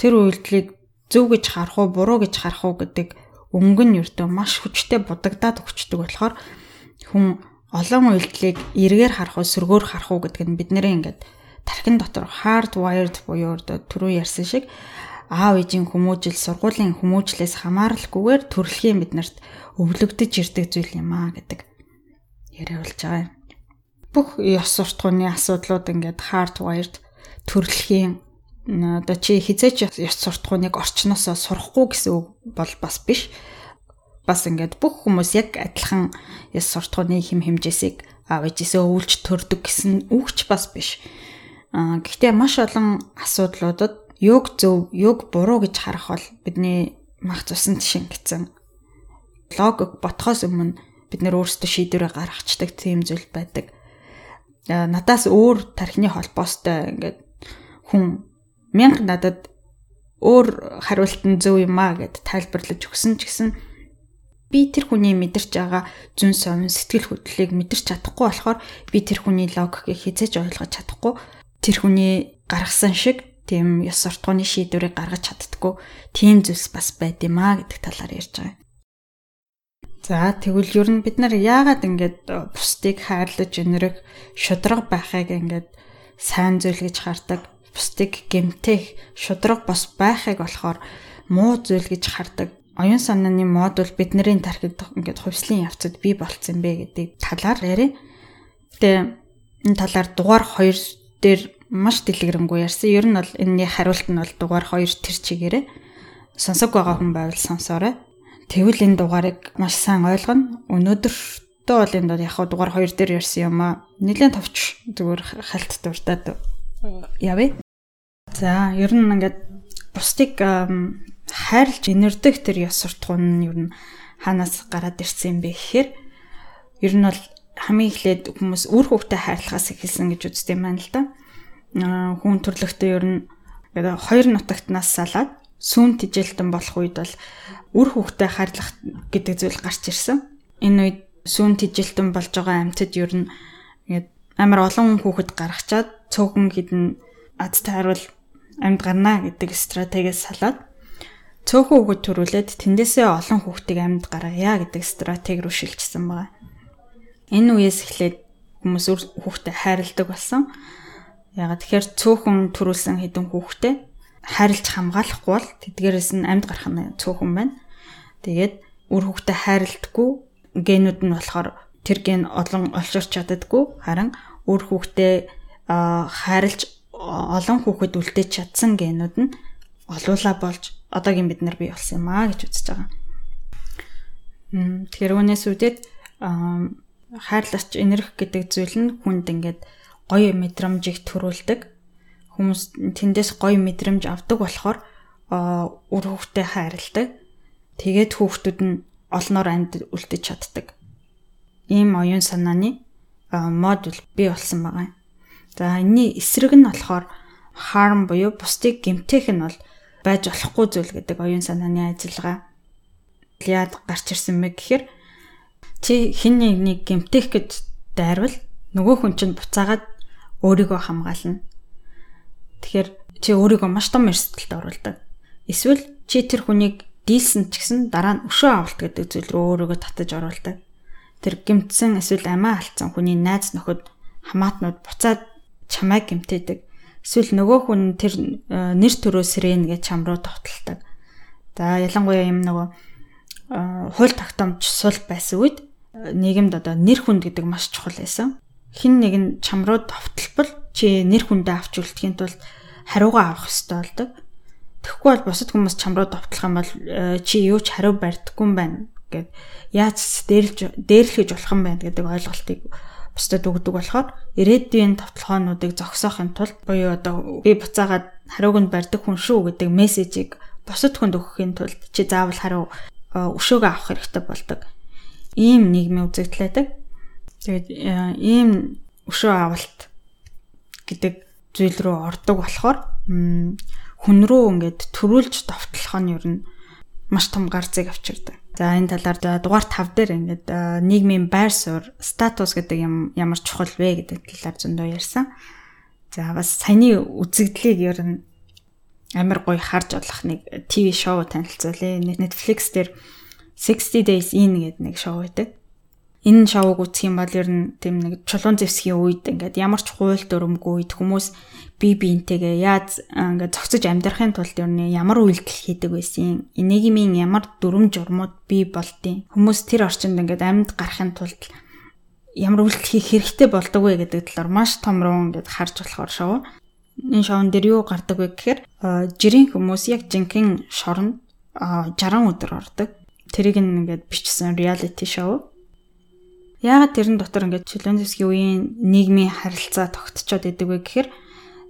Тэр үйлдэлийг зөв гэж харах уу, буруу гэж харах уу гэдэг өнгө нь ердөө маш хүчтэй будагдаад өгчдөг болохоор хүн олон үйлдэлийг эргээр харах уу, сөргөөр харах уу гэдэг нь бидний ингээд тархин дотор hard wired буюу түрүү ярьсан шиг аав ээжийн хүмүүжил сургуулийн хүмүүжлээс хамааралгүйгээр төрөлхийн биднэрт өвлөгдөж ирдэг зүйл юм аа гэдэг яриулж байгаа юм. Бүх ёс суртахууны асуудлууд ингээд hardwired төрөлхийн одоо чи хизээч ёс суртахууныг орчноосоо сурахгүй гэсэн үг бол бас биш. Бас ингээд бүх хүмүүс яг адилхан ёс суртахууны хэм хэмжээсийг аав ээжээсээ өвлж төрдөг гэсэн үгч бас биш. Аа гэхдээ маш олон асуудлуудад юг зөв, юг буруу гэж харах бол бидний мах цусан шингэсэн логик ботхоос өмнө бид нэр өөрсдөө шийдвэрээ гаргацдаг тийм зүйл байдаг. Надаас өөр тархины холбоостой ингээд хүн мянга надад өөр хариулт нь зөв юм аа гэд тайлбарлаж өгсөн ч гэсэн би тэр хүний мэдэрч байгаа зүн совин сэтгэл хөдлөлийг мэдэрч чадахгүй болохоор би тэр хүний логикийг хизээж ойлгож чадахгүй тэр хүний гаргасан шиг тийм ёс суртахууны шийдвэрийг гаргаж чаддггүй тийм зүйлс бас байд юм аа гэдэг талаар ярьж байгаа. За тэгвэл ер нь бид нар яагаад ингэж бусдыг хайрлаж өнөрөх шудраг байхыг ингэж сайн зүйл гэж хардаг. Бусдыг гэмтэх шудраг бос байхыг болохоор муу зүйл гэж хардаг. Оюун санааны мод бол бидний тархинд ингэж хувьслын явцад бий болцсон бэ гэдэг талаар яриа. Тэгээ энэ талаар дугаар 2 дээр маш дэлгэрэнгүй ярьсан. Ер нь бол энэний хариулт нь бол дугаар 2 тэр чигээрээ сонсог байгаа хүн байвал сонсоорой. Тэгвэл энэ дугаарыг маш сайн ойлгоно. Өнөөдөртөө бол энэ яг хаа дугаар 2 дээр ярьсан юм аа. Нилээн товч зүгээр хальт дуртаад явъя. За, ер нь ингээд бусдыг хайрлж инэрдэг тэр ёс суртахуун нь ер нь хаанаас гараад ирсэн юм бэ гэхээр ер нь бол хамгийн эхлээд хүмүүс үр хөвгтэй хайрлахаас эхэлсэн гэж үздэг юм байна л да. Хүн төрлөختөө ер нь хоёр нутагтнаас салаад сүүн тижилтэн болох үед бол үр хөвгтэй хайрлах гэдэг зүйл гарч ирсэн. Энэ үед сүүн тижилтэн болж байгаа амьтад ер нь ингээд амар олон хүүхэд гаргачаад цөөхөн хідэн ад тайрвал амьд гарна гэдэг стратегиэс салаад цөөхөн хүүхэд төрүүлээд тэндээсээ олон хүүхдийг амьд гаргая гэдэг стратеги рүү шилжсэн байгаа. Энэ үеэс эхлээд хүмүүс хүүхдэд хайрладаг болсон. Ягаад тэгэхээр цөөхөн төрүүлсэн хэдэн хүүхдэд хайрлж хамгаалахгүй бол тэдгээрээс нь амьд гарах нь цөөхөн байна. Тэгээд үр хөвгтэй хайрладаггүй генүүд нь болохоор тэр ген олон олширч чаддаггүй харин үр хөвгтэй хайрлж олон хүүхэд үлдээж чадсан генүүд нь олуула болж одоогийн бид нар бий болсон юм аа гэж үзэж байгаа. Тэгэхээр үүнээс үүдээд хайрлаач энерги гэдэг зүйл нь хүнд ингээд гоё мэдрэмжийг төрүүлдэг хүмүүс тэндээс гоё мэдрэмж авдаг болохоор үр хүүхдэд хайрладаг. Тэгээд хүүхдүүд нь олноор амьд үлдэж чаддаг. Ийм оюун санааны модуль бий болсон байгаа. За энэний эсрэг нь болохоор harm буюу бусдыг гэмтэх нь бол байж болохгүй зүйл гэдэг оюун санааны ажиллагаа. Яад гарч ирсэн мэ гэхээр чи хин нэг гэмтэх гэж дайрвал нөгөө хүн чинь буцаагаад өөрийгөө хамгаална. Тэгэхээр чи өөрийгөө маш том эрсдэлд оруулдаг. Эсвэл чи тэр хүнийг дийлсэн ч гэсэн дараа нь өшөө авалт гэдэг зүйл рүү өөрийгөө татаж оруулдаг. Тэр гимтсэн эсвэл амиа алдсан хүний найз нөхөд хамаатнууд буцаад чамайг гимтээдэг. Эсвэл нөгөө хүн тэр э, нэр төрөө сэрэн гэж чам руу товтолдог. За ялангуяа юм нөгөө э, хууль тогтоомж сул байсан үед нийгэмд одоо нэр хүнд гэдэг маш чухал байсан. хин нэг нь чам руу товтлбол чи нэр хүндээ авч үлдэхийн тулд хариугаа авах хэрэгтэй болдог. Тэгэхгүй бол бусад хүмүүс чам руу товтлох юм бол э, чи юу ч хариу барьдаггүй юм байна гэд яаж дээрлж дээрлэхэж болох юм байна гэдэг ойлголтыг бусдад өгдөг болохоор ирээдүйн товтлогоонуудыг зогсоохын тулд буюу одоо би буцаагаад хариуг нь барьдаг хүн шүү гэдэг мессежийг бусад хүнд өгөхийн тулд чи заавал хариу э, өшөөгөө авах хэрэгтэй болдог. Ийм нийгмийн үзэгдлээдэг. Тэгээд э, ийм өшөө авалт гэдэг зүйл рүү ордог болохоор хүн рүү ингээд төрүүлж товтлох нь ер нь маш том гарцыг авчирдаг. За энэ талаар дугаар 5 дээр ингээд нийгмийн байр суурь статус гэдэг юм ямар чухал вэ гэдэг талаар зөндөө ярьсан. За бас саяны үзэгдлийг ер нь амар гоё харж болох нэг ТV шоу танилцуулъя. Netflix дээр 60 Days In гэдэг нэг шоу байдаг энэ шоуг үзэх юм бол ер нь тийм нэг чулуун зэвсгийн үед ингээд ямар ч хууль дүрмгүй үед хүмүүс бие биентэйгээ яаж ингээд зохицож амьдрахын тулд ер нь ямар үйлдэл хийдэг байсан. Энийгмийн ямар дүрм журмууд бий болдیں۔ Хүмүүс тэр орчинд ингээд амьд гарахын тулд ямар үйлдэл хийх хэрэгтэй болдог вэ гэдэг талаар маш том руу ингээд харж болохоор шоу. Энэ шоун дээр юу гардаг вэ гэхээр жирийн хүмүүс яг жинхэнэ шоронд 60 өдөр ордог. Тэрийг ингээд бичсэн reality show Яагаад тэрэн дотор ингээд Челензевский үеийн нийгмийн харилцаа тогтцоод идэг вэ гэхээр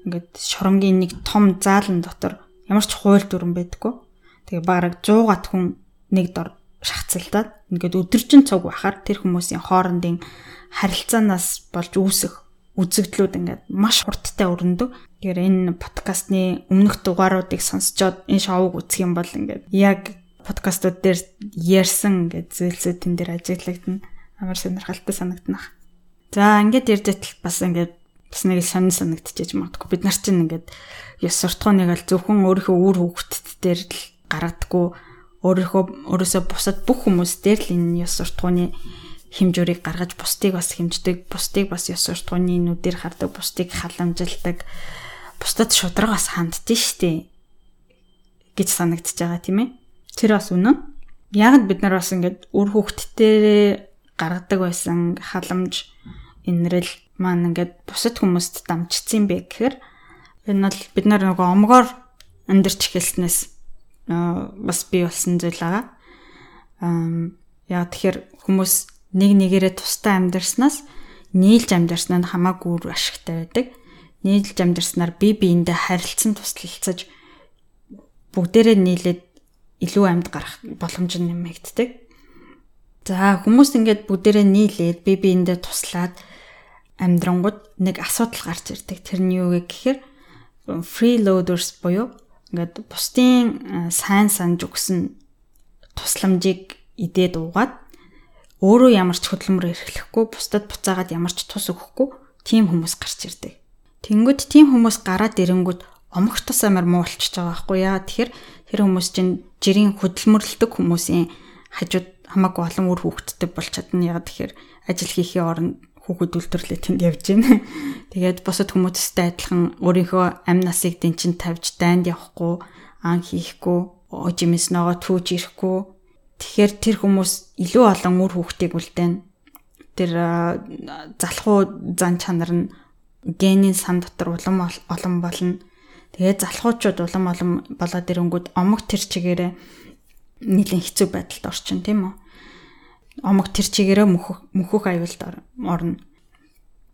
ингээд шоронгийн нэг том заалан дотор ямар ч хууль дүрэн байдаггүй. Тэгээ бараг 100 гат хүн нэг дор шахацлаад ингээд өдөржин цуг бахаар тэр хүмүүсийн хоорондын харилцаанаас болж үүсэх үзэгдлүүд ингээд маш хурдтай өрнөдөг. Тэгэхээр энэ подкастны өмнөх дугааруудыг сонсчоод энэ шоуг үзэх юм бол ингээд яг подкастууд дээр ярьсан ингээд зүйлсүүд тэн дээр ажиглагдана амар сонирхолтой санагднах. За ингээд ярьж байтал бас ингээд бас нэг сонир санагдчихэж магадгүй. Бид нар чинь ингээд ёс суртахууныг аль зөвхөн өөрийнхөө үр хөвгтд дээр л гаргадаггүй өөрийнхөө өөрөөсөө бусад бүх хүмүүс дээр л энэ ёс суртахууны хэмжүүрийг гаргаж бусдыг бас хэмждэг, бусдыг бас ёс суртахууны нүдээр хардаг, бусдыг халамжилдаг, бусдад шудраг бас ханддсан штеп гэж санагдчихж байгаа тийм ээ. Тэр бас үнэн. Яг бид нар бас ингээд үр хөвгтдээ гаргадаг байсан халамж инрэл маань ингээд бусад хүмүүст дамжчихсан бэ гэхээр энэ бол бид нар нөгөө омгоор амьдарч эхэлснээс бас бий болсон зүйл байгаа. Аа яа тэгэхээр хүмүүс нэг нэгээрээ тустай амьдарснаас нийлж амьдарснаа хамаагүй үр ашигтай байдаг. Нийлж амьдарснаар бие биендээ харилцан туслалцаж бүгдээрээ нийлээд илүү амьд гарах боломж нэмэгддэг. За хүмүүс ингээд бүгдээрээ нийлээд бие биендээ туслаад амьдрангууд нэг асуудал гарч ирдэг. Тэр нь юу вэ гэхээр freeloaders буюу ингээд бусдын сайн санаж өгсөн тусламжийг идээд уугаад өөрөө ямар ч хөдөлмөр эрхлэхгүй бусдад буцаагаад ямар ч тус өгөхгүй тийм хүмүүс гарч ирдэг. Тэнгүүд тийм хүмүүс гараад ирэнгүүт омох тус амар муу болчихж байгаа байхгүй яа. Тэгэхээр тэр хүмүүс чинь жирийн хөдөлмөрлөдөг хүмүүсийн хажууд хамаагүй олон үр хүүхдтэй болж чадна. Яг тэгэхээр ажил хийхийн оронд хүүхэд үйлдвэрлэлээ тэнд явж байна. Тэгээд бусад хүмүүстэй адилхан өөрийнхөө амь насыг дэнчин тавьж дайнд явахгүй, ан хийхгүй, жимэс ногоо түүж ирэхгүй. Тэгэхээр тэр хүмүүс илүү олон үр хүүхдийг үлдээн. Тэр залхуу зан чанар нь генийн сан дотор улам олон болно. Тэгээд залхуучууд улам олон болоод ирэнгүүт омог тэр чигээрээ нийлэн хэцүү байдалд орчин тийм үү? Омог тэр чигээрээ мөхөх мөхөх аюулд орно.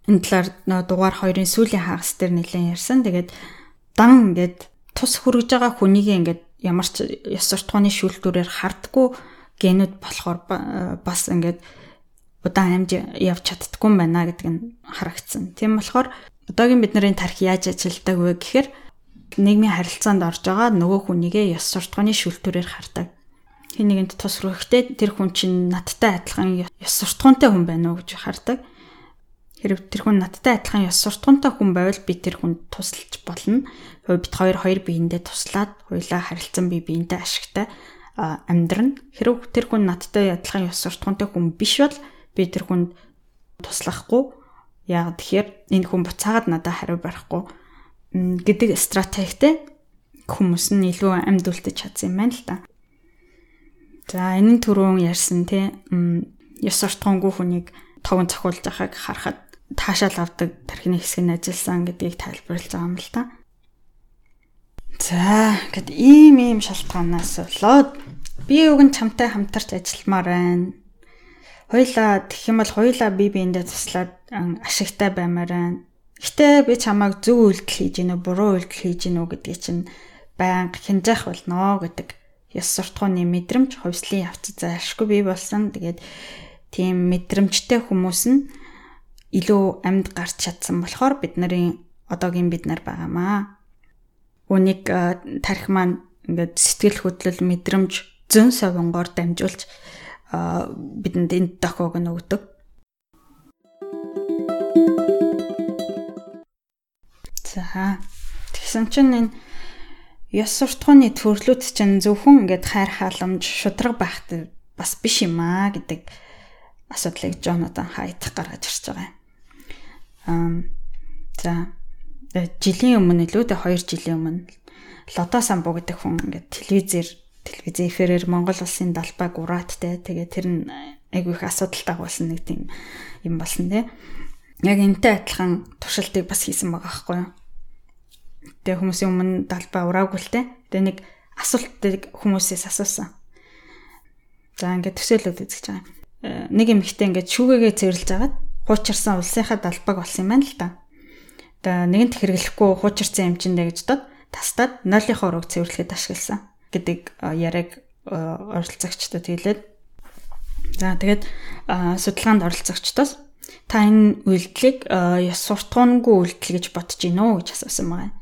Энэ талаар дугаар 2-ын сүүлийн хагас дээр нэлээд ярьсан. Тэгээд дан ингээд тус хүрэж байгаа хүнийг ингээд ямар ч ёс суртахууны шүүлтүүрээр хардггүй генүүд болохоор бас ингээд удаан амьд явж чаддгүй юм байна гэдэг нь харагдсан. Тийм болохоор одоогийн бидний тарих яаж ажилтдаг вэ гэхээр нийгмийн харилцаанд орж байгаа нөгөө хүнийгээ ёс суртахууны шүүлтүүрээр хардаг хин нэгэнд тус руухтэй тэр хүн чинь надтай адилхан ёс суртахуунтай хүн байна уу гэж хардаг. Хэрэг тэр хүн надтай адилхан ёс суртахуунтай хүн байвал би тэр хүнд тусалж болно. Бид хоёр хоёр биендээ туслаад хоёлаа харилцан бие биендээ ашигтай амьдрна. Хэрэг тэр хүн надтай адилхан ёс суртахуунтай хүн биш бол би тэр хүнд туслахгүй. Яг тэгэхээр энэ хүн буцаагаад надад хариу барихгүй гэдэг стратегтэй хүмүүс нь илүү амьд үлдэж чадсан юм байна л та. За энэ түрүүн ярьсан тий ёс суртахуунгүй хүнийг тогон цохиулж байгааг харахад таашаал авдаг тархины хэсэг нь ажилласан гэдгийг тайлбарлаж байгаа юм л та. За, гэд ийм ийм шалтгаанаас болоод би уг нь чамтай хамтарч ажилламаар байна. Хоёлаа тэгэх юм бол хоёлаа бие биендээ туслаад ашигтай баймаар байна. Гэтэ би чамайг зөв үйлдэл хийж гинэ буруу үйлдэл хийж гинэ гэдгийг чинь байнга хинжаах болно гэдэг ёс суртахууны мэдрэмж хувьслын явц зайлшгүй бий болсон. Тэгээд тийм мэдрэмжтэй хүмүүс нь илүү амьд гарч чадсан болохоор бид нарын одоогийн бид нар байгаамаа. Үнийг тарих маань ингээд сэтгэл хөдлөл мэдрэмж зөн совингоор дамжуулж бидэнд энэ дохиог нь өгдөг. За тэгсэн чинь энэ ёс суртахууны төрлүүд чинь зөвхөн ингээд хайр халамж шудраг байхад бас биш юм аа гэдэг асуудлыг Джонатан Хайт гаргаж ирж байгаа юм. Аа за жилийн өмнө илүү дээ 2 жилийн өмнө Лото самбу гэдэг хүн ингээд телевизээр телевизэн эфирээр Монгол улсын далбайг урааттай. Тэгээ тэр нь айгүй их асуудалтай болсон нэг тийм юм болсон тий. Яг энтэй адилхан туршилтыг бас хийсэн байгаа байхгүй юу? Тэгээ хүмүүсийн өмнө далбай ураагүй л тий. Тэгээ нэг асуултыг хүмүүсээс асуусан. За ингээд төсөөлөд үзэж байгаа. Э, нэг эмэгтэй ингээд шүүгээгээ цэвэрлж агаад хуучирсан улсынхаа далбайг болсон юм байна л та. Тэгээ нэгэнт хэрэглэхгүй хуучирсан юм чинь дэ гэж дод тастад 0-ийн ураг цэвэрлэхэд ашигласан гэдэг яриаг оролцогчдод хэлээд за тэгээд судалгаанд оролцогчдоос та энэ үйлдэлийг ёс суртахуунгүй үйлдэл гэж бодож гинөө гэж асуусан байна.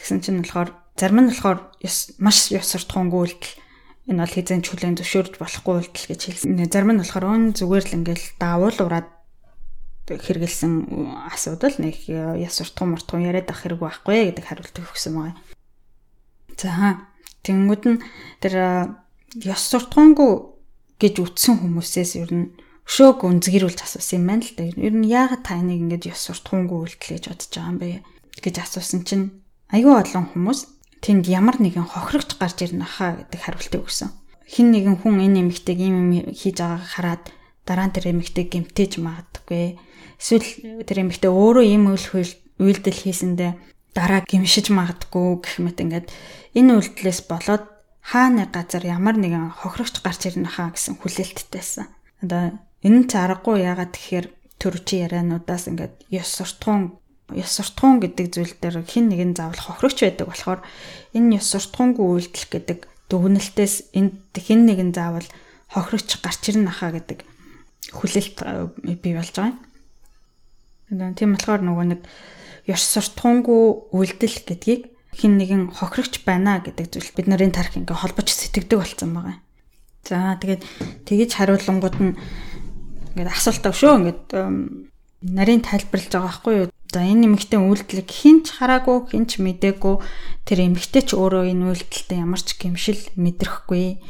Тэгсэн чинь болохоор зарим нь болохоор маш ёс суртахуунгүй үйлдэл энэ бол хизэн чөлөөнд зөвшөөрж болохгүй үйлдэл гэж хэлсэн. Зарим нь болохоор өн зүгээр л ингээл даавал ураад хэрэгэлсэн асуудал нэг ёс суртахуун муртахуун яриад ах хэрэг байхгүй гэдэг хариултыг өгсөн байгаа. За Тэнгүүд нь тэр ёс суртахуунгүй гэж үтсэн хүмүүсээс ер нь өшөөг үнзгэрүүлж асуусан юм байна л да. Ер нь яагаад та энийг ингэж ёс суртахуунгүй үйлдэл гэж бодож байгаа юм бэ гэж асуусан чинь айгүй олон хүмүүс тэнд ямар нэгэн хохирогч гарч ирнэ хаа гэдэг хариултыг өгсөн. Хин нэгэн хүн энэ эмэгтэйг ийм юм хийж байгааг хараад дараа нь тэр эмэгтэйг гэмтээж магадгүй. Эсвэл тэр эмэгтэй өөрөө ийм үйл үйлдэл хийсэндээ дараа гимшиж магадгүй гэх мэт ингээд энэ үйлдэлээс болоод хааны газар ямар нэгэн хохирогч гарч ирнэ хаа гэсэн хүлээлтттэйсэн. Одоо энэ ч аргагүй яагаад тэгэхээр төрчи яриануудаас ингээд ёс суртахуун ёс суртахуун гэдэг зүйл дээр хин нэгэн заавал хохирогч байдаг болохоор энэ ёс суртахуунгүй үйлдэл гэдэг дүгнэлтээс энд хин нэгэн заавал хохирогч гарч ирнэ хаа гэдэг хүлээлт бий болж байгаа юм. Тийм болохоор нөгөө нэг ёс суртахуунгүй үйлдэл гэдгийг хин нэгэн хохирогч байна гэдэг зүйл бид нарын тарих ингээ холбож сэтгэдэг болсон байгаа. За тэгээд тэгэж хариулангууд нь ингээд асуулт авшөө ингээд нарийн тайлбарлаж байгаа байхгүй юу? За энэ эмэгтэй үйлдэлийг хинч хараагүй, хинч мдээгүй тэр эмэгтэй ч өөрөө энэ үйлдэлтэй ямар ч гэмшил мэдрэхгүй.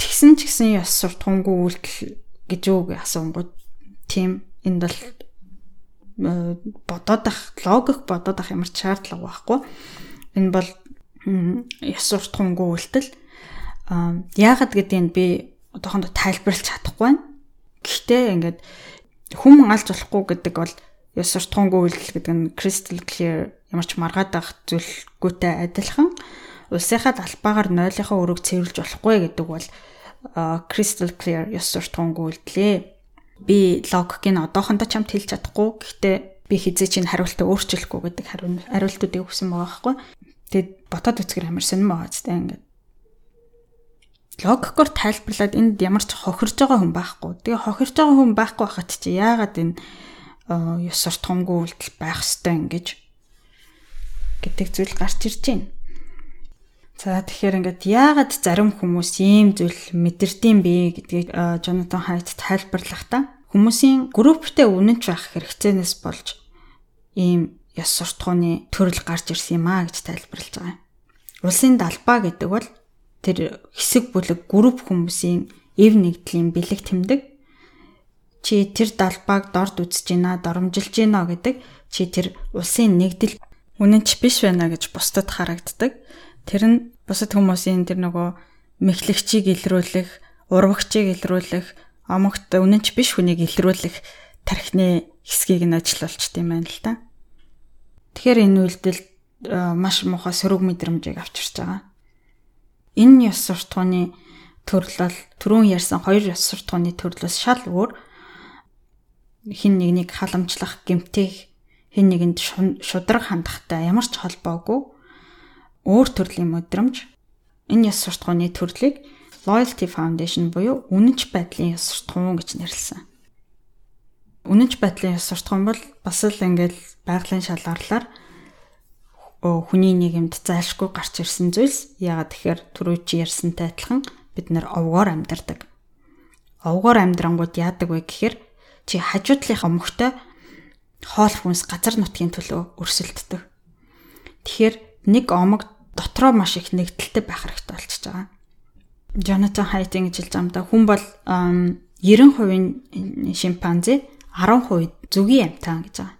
Тэгсэн ч гэсэн ёс суртахуунгүй үйлдэл гэж үг асуунгууд тийм энд бол бодоод ах логик бодоод ах ямар ч шаардлага байхгүй. Энэ бол ёс суртахуунгүй үйлдэл. Аа яагаад гэдгийг би одоохондоо тайлбарлаж чадахгүй байна. Гэхдээ ингээд хүм алж болохгүй гэдэг бол ёс суртахуунгүй үйлдэл гэдэг нь crystal clear ямар ч маргаад ах зүйлгүйтэй адилхан. Улсынхаа талбайгаар нойлынхаа өрөөг цэвэрлж болохгүй гэдэг бол crystal clear ёс суртахуунгүй үйлдэлээ би логикийг одоохондоо чамд хэлж чадахгүй. Гэхдээ би хизээ чинь хариултаа өөрчлөхгүй гэдэг хариултуудыг өгсөн байгаа байхгүй. Тэгээд ботоод үцгэр амар сонирм байгаа ч тийм ингээд. Логикоор тайлбарлаад энд ямар ч хохирж байгаа хүн байхгүй. Тэгээ хохирж байгаа хүн байхгүй хахад чи яагаад энэ ёс суртахуунгүй үйлдэл байх ёстой ингэж гэдэг зүйл гарч ирж байна. За тэгэхээр ингээд яагаад зарим хүмүүс ийм зүйл мэдэрдэм бэ гэдгийг Jonathan Haidt тайлбарлахдаа хүмүүсийн групптэй үнэнч байх хэрэгцээнээс болж ийм ёс суртахууны төрөл гарч ирсэн юм а гэж тайлбарлаж байгаа юм. Улсын далбаа гэдэг бол тэр хэсэг бүлэг групп хүмүүсийн эв нэгдлийн бэлэг тэмдэг чи тэр далбааг дорд үзэж гинэ, доромжилж гинэ гэдэг чи тэр улсын нэгдэл үнэнч биш байна гэж бусдад харагддаг. Тэр нь бусад хүмүүсийн тэр нөгөө мэхлэгчийг илрүүлэх, урвагчийг илрүүлэх, омогт үнэнч биш хүнийг илрүүлэх тархины хэсгийг нь ажиллуулчт юм байна л та. Тэгэхээр энэ үйлдэл маш муухай сөрөг мэдрэмжийг авчирч байгаа. Энэ ёс суртахууны төрлөл түрүүн ярьсан хоёр ёс суртахууны төрлөөс шал өөр хин нэгнийг халамжлах, гэмтэх, хин нэгэнд шудраг хандахтай ямар ч холбоогүй өөр төрлийн мэдрэмж энэ ёс суртахууны төрлийг Loyalty Foundation буюу үнэнч байдлын ёс суртахуун гэж нэрлэсэн. Үнэнч байдлын ёс суртахуун бол бас л ингээл байгалийн шалгарлаар хүний нийгэмд зайлшгүй гарч ирсэн зүйлс яагаад тэгэхээр түрүү чи ярьсантай адилхан бид нэр овгоор амьдардаг. Овгоор амьдрангууд яадаг вэ гэхээр чи хажуудлынхаа мөхтөө хоол хүнс газар нутгийн төлөө өрсөлддөг. Тэгэхээр нэг омог дотроо маш их нэгдэлтэй байх хэрэгтэй болчихж байгаа. Jonathan Haidt ингэж хэлж байгаа хүн бол 90% шимпанзе 10% зүгийн амьтан гэж байгаа.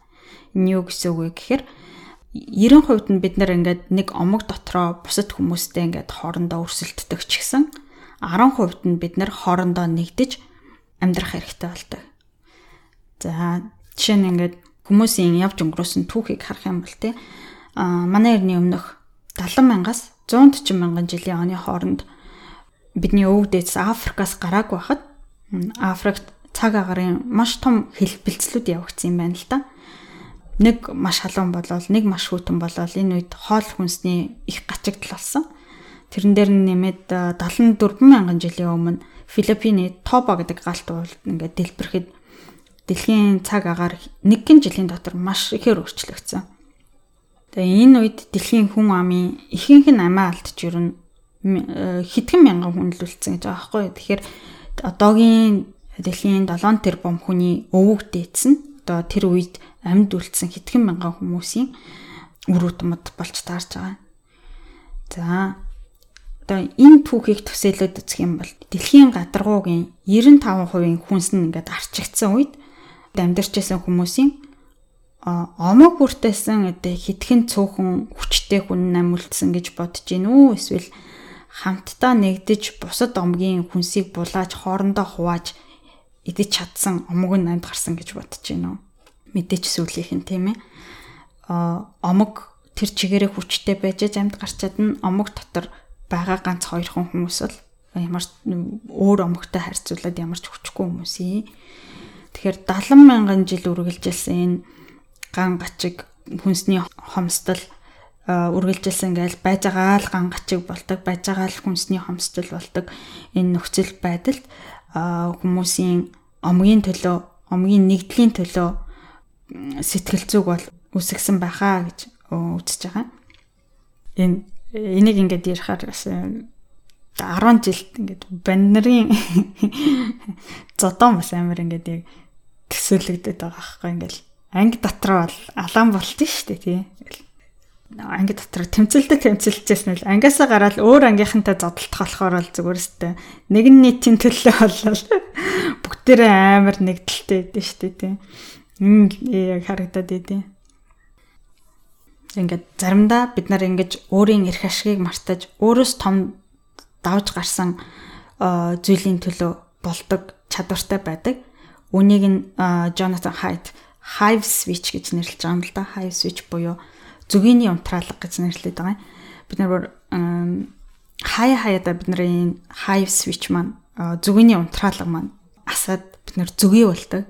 Энэ юу гэсэн үг вэ гэхээр 90% нь бид нар ингээд нэг омог дотроо бусад хүмүүстэй ингээд хоорондоо өрсөлддөг ч гэсэн 10% нь бид нар хоорондоо нэгдэж амьдрах хэрэгтэй болдог. За жишээ нь ингээд хүмүүсийн явж өнгөрөөсөн түүхийг харах юм бол те а манай эртний өмнөх 70 мянгаас 140 мянган жилийн оны хооронд бидний өвөг дээдс Африкаас гарааг байхад Африкт цаг агарын маш том хэлбэлцлүүд явагдсан юм байна л да нэг маш халуун болол нэг маш хүйтэн болол энэ үед хоол хүнсний их гачигдал болсон. Тэрэн дээр нэмээд 74 мянган жилийн өмнө Филиппины Тоба гэдэг галт уул ингээд дэлбэрэхэд дэлхийн цаг агаар нэгэн жилийн дотор маш ихээр өөрчлөгдсөн. Тэгээ энэ үед дэлхийн хүн амын ихэнх нь амиа алдж ирнэ хэдхэн мянган хүн л үлдсэн гэж байгаа байхгүй. Тэгэхээр одоогийн дэлхийн 7 тэрбум хүний өвөг дээдсэн одоо тэр үед амьд үлдсэн хэдхэн мянган хүмүүсийн үр удмад болж таарч байгаа. За одоо энэ түүхийг төсөөлөд үзэх юм бол дэлхийн гадаргуугийн 95% хүнс нь ингээд арчигдсан үед амьдарч байсан хүмүүсийн омог бүртээсэн одоо хитгэн цөөхөн хүчтэй хүн намулдсан гэж бодож гин үү эсвэл хамтдаа нэгдэж бусад омгийн хүнсийг булааж хоорондоо хувааж идэж чадсан омог нь амьд гарсан гэж бодож гин үү мэдээч сүлийнх нь тийм ээ. Омог тэр чигээрээ хүчтэй байж амьд гарч чадна. Омог дотор байгаа ганц хоёрхан хүмүүс бол ямар өөр омогтой харьцуулаад ямар ч хүчгүй хүмүүс юм. Тэгэхээр 70 мянган жил үргэлжилсэн энэ ган гачиг хүнсний хомсдол үргэлжилсэн ингээл байж байгаа л ган гачиг бол ตก байж байгаа л хүнсний хомсдол бол ตก энэ нөхцөл байдалд хүмүүсийн омгийн төлөө омгийн нэгдлийн төлөө сэтгэл зүг бол үсгсэн байхаа гэж үзэж байгаа. Энэ энийг ингээд ярихаар бас 10 жилд ингээд банд нарын зодон бас амар ингээд яг төсөөлөгдөд байгаа байхгүй ингээд анги дотроо бол нь шүү дээ тий. Анги дотроо тэмцэлдэ тэмцэлжсэн л ангиасаа гараад өөр ангийнхантай зодтолдох болохоор л зүгээр өстэй. Нэгэн нийтийн төлөө болол бүгдээрээ амар нэгдэлтэй байдэн дээ тий. Мм яг харагдаад идэв. Ингээд заримдаа бид нар ингэж өөрийн эрх ашигыг мартаж өөрөөс том давж гарсан зүйлийн төлөө болдог чадвартай байдаг. Үнийг нь Jonathan Haidt hive switch гэж нэрлэж байгаа юм л да. Hive switch буюу зүгийн унтраалга гэж нэрлэдэг байгаа. Бид нар хаяа хаяада бидний hive switch маань зүгийн унтраалга маань асаад бид нар зүгий болдог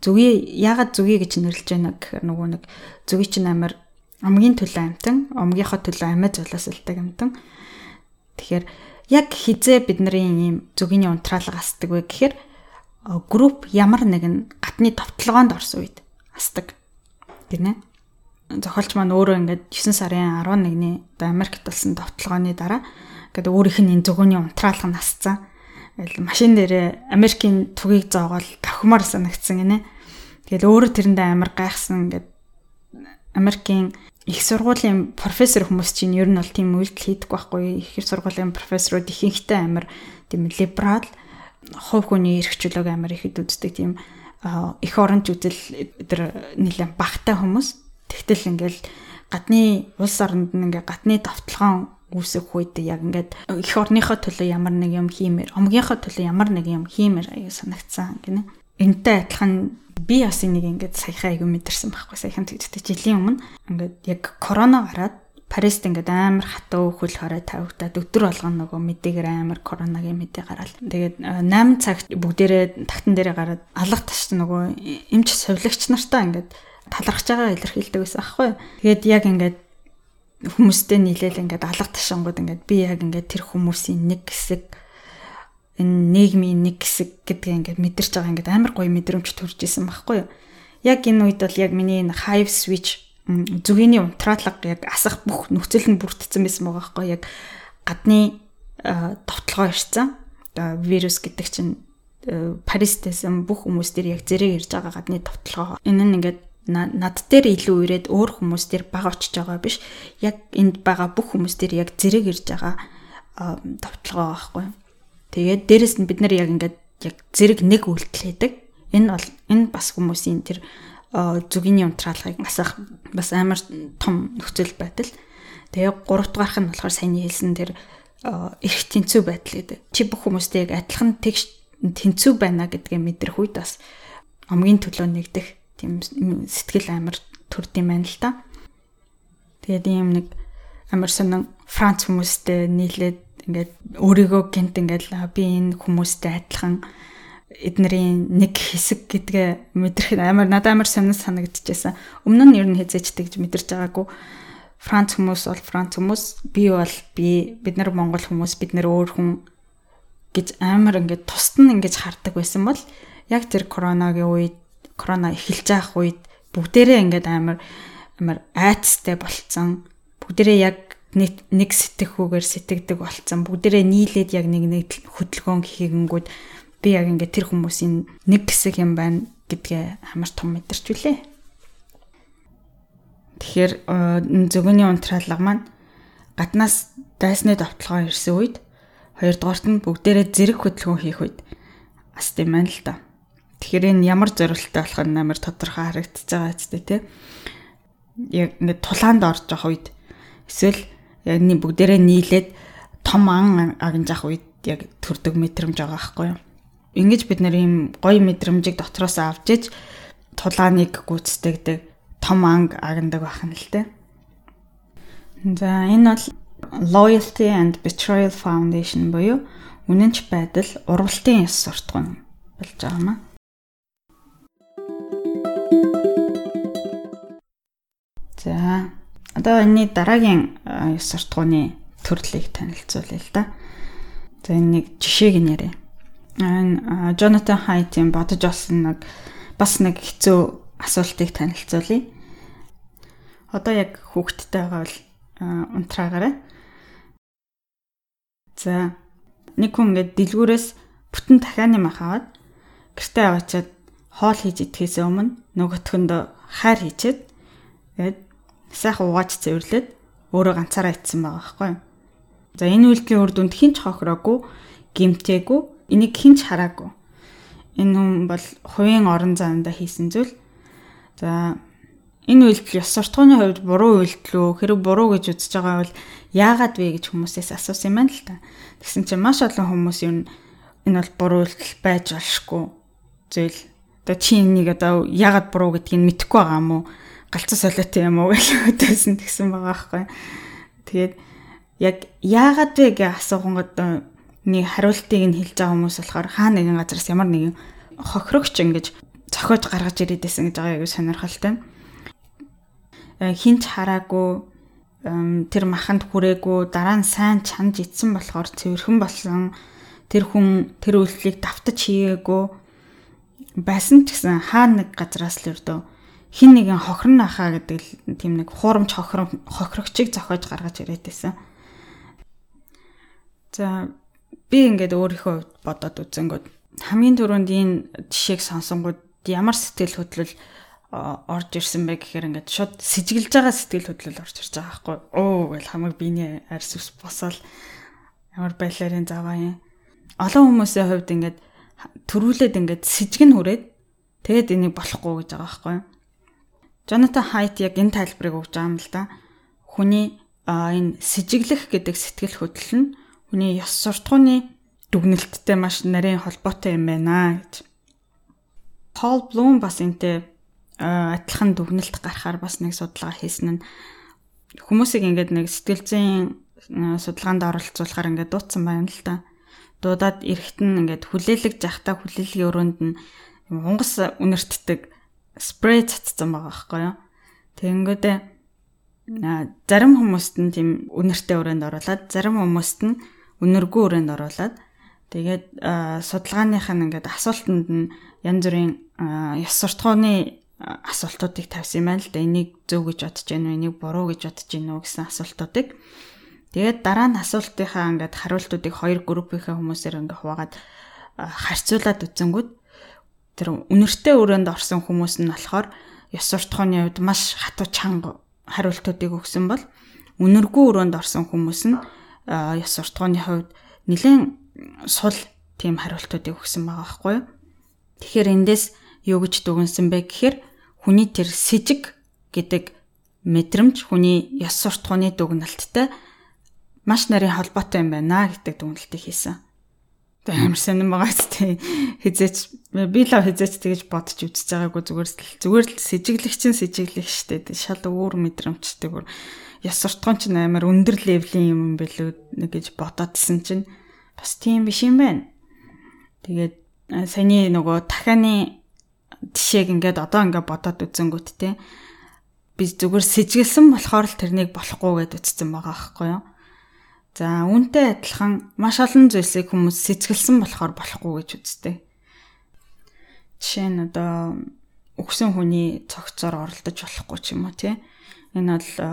зүгий яагаад зүгий гэж нэрлэж байна гэхээр нөгөө нэг зүгий чинь амар омгийн төлөө амтан, омгийнхоо төлөө амиа золиослдог амтан. Тэгэхээр яг хизээ бидний ийм зүгийн унтраалга асдаг вэ гэхээр групп ямар нэгэн гадны товтлогоонд орсон үед асдаг. Гинэ. Зохиолч маань өөрөө ингээд 9 сарын 11-ний Америкт болсон товтлогооны дараа ингээд өөрийнх нь энэ зүгөөний унтраалга насцсан. Ингээл машин дээрээ Америкийн түгийг зоогоол давхмаар санагдсан гинэ. Тэгэл өөрөө тэрэндээ амар гайхсан ингээд Америкийн их сургуулийн профессор хүмүүс чинь ер нь бол тийм үйлдэл хийдэг байхгүй. Их сургуулийн профессорууд ихэнхдээ амар тийм либерал хувь хүний эрх чөлөөг амар ихэд үздэг тийм их оронч үзэл өдр нэлээд багтай хүмүүс. Тэгтэл ингээл гадны улс оронд нь ингээ гадны товтлогоон үүсэх үед яг ингээд их орныхоо төлөө ямар нэг юм хиймээр, омгийнхоо төлөө ямар нэг юм хиймээр аяа санагцсан гинэ. энтэй адилхан би бас энийг ингээд саяхан айгүй мэдэрсэн байхгүй саяхан тэгдэж жилийн өмнө ингээд яг корона гараад Парист ингээд амар хатуу хөл хорой тавигдаад өдөр болгоно нөгөө мэдээгээр амар коронагийн мэдээ гараад. Тэгээд 8 цагт бүгдээрээ тагтан дээрээ гараад алга таш нөгөө эмч сувлагч нартаа ингээд талархаж байгаа илэрхийлдэг байсан аахгүй. Тэгээд яг ингээд хүмүүстэй нийлээл ингээд алга ташингууд ингээд би яг ингээд тэр хүмүүсийн нэг хэсэг энэ нийгмийн нэг хэсэг гэдгээ ингээд мэдэрч байгаа ингээд амар гоё мэдрэмж төрж исэн байхгүй юу. Яг энэ үед бол яг миний энэ hive switch зүгэний унтраатлаг яг асах бүх нөхцөл нь бүрдсэн байсан байгаа байхгүй яг гадны товтлогоо ирсэн. Вирус гэдэг чинь Паристэйсэн бүх хүмүүс дээр яг зэрэг ирж байгаа гадны товтлогоо. Энэ нь ингээд над дээр илүү ирээд өөр хүмүүс дээр бага очиж байгаа биш. Яг энд байгаа бүх хүмүүс дээр яг зэрэг ирж байгаа товтлогоо байхгүй. Тэгээд дээрэс нь бид нар яг ингээд яг зэрэг нэг үйлдэл хийдэг. Энэ бол энэ бас хүмүүсийн тэр зүгийн унтраалгыг асах бас амар том нөхцөл байдал. Тэгээ 3 дугаарх нь болохоор сайн хэлсэн тэр эрх тэнцүү байдал гэдэг. Чи бүх хүмүүстэй яг адилхан тэгш тэнцүү байна гэдгээ мэдрэх үед бас омгийн төлөө нэгдэх тийм сэтгэл амар төрд юм байна л да. Тэгээд ийм нэг амар сонин Франц хүмүүстэй нийлээд ингээд өөрийгөө гинт ингээд би энэ хүмүүстэй адилхан эднэрийн нэг хэсэг гэдгээ мэдрэх амар надад амар сонир санагдчихсан. Өмнө нь ер нь хязгаарч тэгж мэдэрч байгаагүй. Франц хүмүүс бол Франц хүмүүс, би бол би, бид нар Монгол хүмүүс, бид нар өөр хүн гэж амар ингээд тусад нь ингэж хардаг байсан бол яг тэр коронагийн үед, корона эхэлж байх үед бүгдээрээ ингээд амар амар айцтай болцсон. Бүгдээрээ яг нэг нэг сэтгэхүүгээр сэтгэдэг болцсон. Бүгдээрээ нийлээд яг нэг нэг хөдөлгөөн хийгэнгүүд би яг ингээд тэр хүмүүсийн нэг хэсэг юм байна гэдгээ амар том мэдэрч үлээ. Тэгэхээр зөвгөний унтраалга маань гаднаас дайсны довтлогоо ирсэн үед хоёрдугаарт нь бүгдээрээ зэрэг хөдөлгөөн хийх үед бас тийм байна л да. Тэгэхээр энэ ямар зорилттой болох нь амар тодорхой харагдчихж байгаа ч тийм яг ингээд тулаанд орж явах үед эсвэл яг нэг бүгдээрээ нийлээд том ан агнж явах үед яг төрдөг мэдрэмж байгаа байхгүй юу? Ингэж бид нэр ийм гоё мэдрэмжийг дотроос авч иж тулааныг гүйцэтгэдэг том анг агнадаг байх нь л дээ. За энэ бол Loyalty and Betrayal Foundation буюу үнэнч байдал урвалтын ёс суртахуун болж байгаа маа. За одоо энэний дараагийн ёс суртахууны төрлийг танилцуулъя л да. За энэ нэг жишээг нь яриа. Энэ Jonathan Haidt-ийн бодож олсон нэг бас нэг хэцүү асуултыг танилцуулъя. Одоо яг хүүхдтэй байгаа бол унтраагаарай. За нэг хүн ингээд дэлгүүрээс бүтэн дахианы мах аваад гэртээ аваачаад хоол хийж идэхээс өмнө нөгөөхөнд хайр хийчихэд тэгээд сайхан угааж цэвэрлээд өөрөө ганцаараа ицсэн байгаа байхгүй. За энэ үйлдэлийн үр дүнд хинч хохироогүй, гимтээгүй Энийг хинч хараагүй. Энэ хүн бол хувийн орон зайнда хийсэн зүйл. За энэ үйлдэл ёс суртахууны хувьд буруу үйлдэл үү хэрэг буруу гэж үзэж байгаа бол яагаад вэ гэж хүмүүсээс асуусан юм байна л та. Тэгсэн чинь маш олон хүмүүс юм энэ бол буруу үйлдэл байж болшгүй зүйл. Одоо чи энийг одоо яагаад буруу гэдгийг мэдэхгүй байгаа юм уу? Галцсан солиотой юм уу гэж өдөөсөн тэгсэн байгаа байхгүй. Тэгээд яг яагаад вэ гэж асуугангод нэг хариултыг нь хэлж байгаа хүмүүс болохоор хаа нэгэн газараас ямар нэгэн хохирогч ингэж цохиож гаргаж ирээд байсан гэж байгаа яг сонирхолтой. Э, хинч хараагүй тэр маханд хүрээгүй дараа нь сайн чанж ицсэн болохоор цэвэрхэн болсон тэр хүн тэр үйлчлийг давтаж хийгээгүй байсан ч гэсэн хаа нэг газраас л өрдөө хин нэгэн хохирн ахаа гэдэг тийм нэг хуурамч хохиром хохирогчийг зохиож гаргаж ирээд байсан. За би ингээд өөрийнхөө бодоод үзэнгүүд хамгийн түрүүнд энэ жишээг сонсонгууд ямар сэтгэл хөдлөл орж ирсэн бэ гэхээр ингээд шууд сэжиглэж байгаа сэтгэл хөдлөл орж ирж байгаа байхгүй. Оо гэл хамаг биений арьс ус босоол ямар байлаарийн заваа юм. Олон хүмүүсийн хувьд ингээд төрүүлээд ингээд сэжгэн хүрээд тэгээд энийг болохгүй гэж байгаа байхгүй Jonathan Haidt яг энэ тайлбарыг өгж байгаа юм л да хүний энэ сэжиглэх гэдэг сэтгэл хөдлөл нь хүний ёс суртахууны дүгнэлттэй маш нарийн холбоотой юм байна гэж. Paul Bloom бас энтэй адилхан дүгнэлт гарахаар бас нэг судалгаа хийсэн нь хүмүүсийг ингээд нэг сэтгэл зүйн судалгаанд оролцуулахаар ингээд дуудсан байна л да. Дуудаад эрэхтэн ингээд хүлээлгэж явахтаа хүлээлгийн өрөөнд нь унгас үнэртдэг спрей цацсан байгаа байхгүй юу. Тэгэнгүүтээ зарим хүмүүст нь тийм үнэртэй өрөөнд оруулаад зарим хүмүүст нь үнэргүй өрөөнд оруулаад тэгээд судалгааных нь ингээд асуултанд нь янз бүрийн ёс суртахууны асуултуудыг тавьсан юм байна л да. Энийг зөв гэж бодож байна уу, энийг буруу гэж бодож байна уу гэсэн асуултуудыг. Тэгээд дараа нь асуултынхаа ингээд хариултуудыг хоёр группийнхаа хүмүүсээр ингээд хуваагаад харьцуулаад үзэнгүүт тэр үнэртэй өрөөнд орсон хүмүүс нь болохоор ёс суртахууны хувьд маш хатуу чанга хариултуудыг өгсөн бол үнэргүй өрөөнд орсон хүмүүс нь ёс суртахууны хувьд нэлээд сул тийм хариултуудыг өгсөн байгаа байхгүй юу. Тэгэхээр эндээс юу гэж дүгнсэн бэ гэхээр хүний тэр сэжиг гэдэг мэдрэмж хүний ёс суртахууны дүгнэлттэй маш нарийн холбоотой юм байна гэдэг дүгнэлтийг хийсэн. Тэгээ амар сонирн байгаа ч хизээч би л хизээч тэгэж бодож үзэж байгаагүй зүгээр л зүгээр л сэжиглэгчин сэжиглэх штэ шал өөр мэдрэмжтэй бүр яс суртахуун ч амар өндөр левлийн юм билүү гэж бодоодсэн чинь бас тийм биш юм байна. Тэгээд саяны нөгөө дахианы жишээг ингээд одоо ингээд бодоод үзэнгүүт те би зүгээр сэжиглсэн болохоор л тэрнийг болохгүй гэд үтцсэн байгаа байхгүй юу? За үүнтэй адилхан маш олон зүйлсийг хүмүүс сэцгэлсэн болохоор болохгүй гэж үздэг. Жишээ нь одоо өгсөн хүний цогцоор оролдож болохгүй ч юм уу тий. Энэ бол э,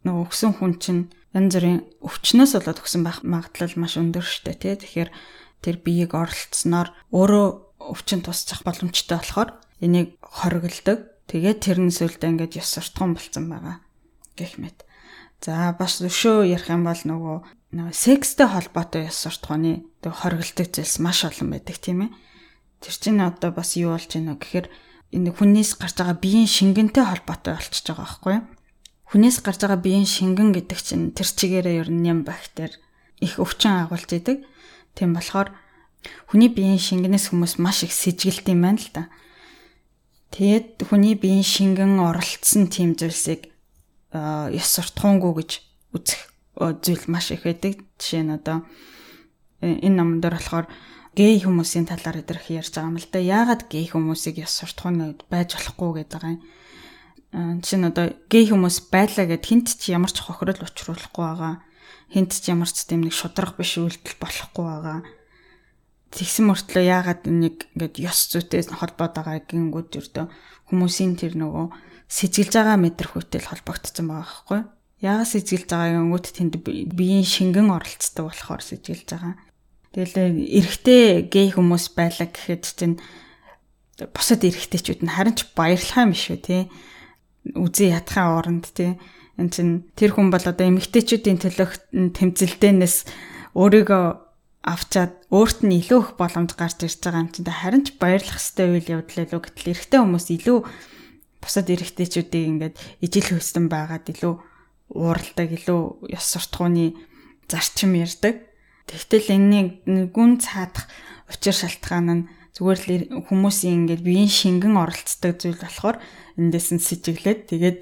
нөгөө өгсөн хүн чинь янз бүрийн өвчнөөс болоод өгсөн байх магадлал маш өндөр шттэ тий. Тэгэхээр тэр биеийг оролцсноор өөрөө өвчин тусчих боломжтой болохоор энийг хориглдог. Тэгээд тэрнээс үлдээ ингээд ёс суртахуун болцсон байгаа гэх мэт. За бас өшөө ярих юм бол нөгөө нөгөө секстэй холбоотой ёс суртахууны тэг хоригддаг зүйлс маш олон байдаг тийм ээ. Тэр чинь одоо бас юу болж байна гэхээр энэ хүнээс гарч байгаа биеийн шингэнтэй холбоотой болчихж байгаа байхгүй юу? Хүнээс гарч байгаа биеийн шингэн гэдэг чинь тэр чигээрээ ер нь ням бактери их өвчин агуулж идэг. Тийм болохоор хүний биеийн шингэнээс хүмүүс маш их сэжгэлт юм байна л да. Тэгээд хүний биеийн шингэн оролцсон тийм зүйлсийг ёс суртахуунгүй гэж үзэх зүйл маш их байдаг. Жишээ нь одоо э, энэ номон дээр болохоор гей хүмүүсийн талаар өдрөх ярьж байгаа юм л да. Яагаад гей хүмүүсийг ёс суртахууны үед байж болохгүй гэдэг байгаа юм. Жишээ нь одоо гей хүмүүс байлаа гэд хинт ч ямар ч хохирол учруулахгүй байгаа. Хинт ч ямар ч тийм нэг шудрах биш үйлдэл болохгүй байгаа. Тэгсэн мөртлөө яагаад нэг ингээд ёс зүйтэй холбоод байгаа гингүүд өртөө хүмүүсийн тэр нөгөө сэжиглж байгаа мэдрэхүйтэй холбогдсон байгаа байхгүй юу? Ягаас сэжиглж байгаа гингүүд тэнд биеийн шингэн оролцдог болохоор сэжиглж байгаа. Тэгэл эрэгтэй гей хүмүүс байлаа гэхэд чинь бусад эрэгтэйчүүд нь харин ч баярлах юм шүү тий. Үзээ ятхаа оронд тий. Энд чин тэр хүн бол одоо эмэгтэйчүүдийн төлөх тэмцэлтээнээс өөрийгөө авчаад өөрт нь илүү их боломж гарч ирж байгаа юм чинь харин ч баярлах хэвээр үйл явдал илүү гэтэл эрэгтэй хүмүүс илүү бусад эрэгтэйчүүдийг ингээд ижил хөөстөн байгаад илүү ууралдаг илүү ёс суртахууны зарчим ярьдаг. Тэгтэл энэний гүн цаадах учир шалтгаан нь зүгээр л хүмүүсийн ингээд биеийн шингэн оролцдог зүйл болохоор эндээс нь сэжиглээд тэгээд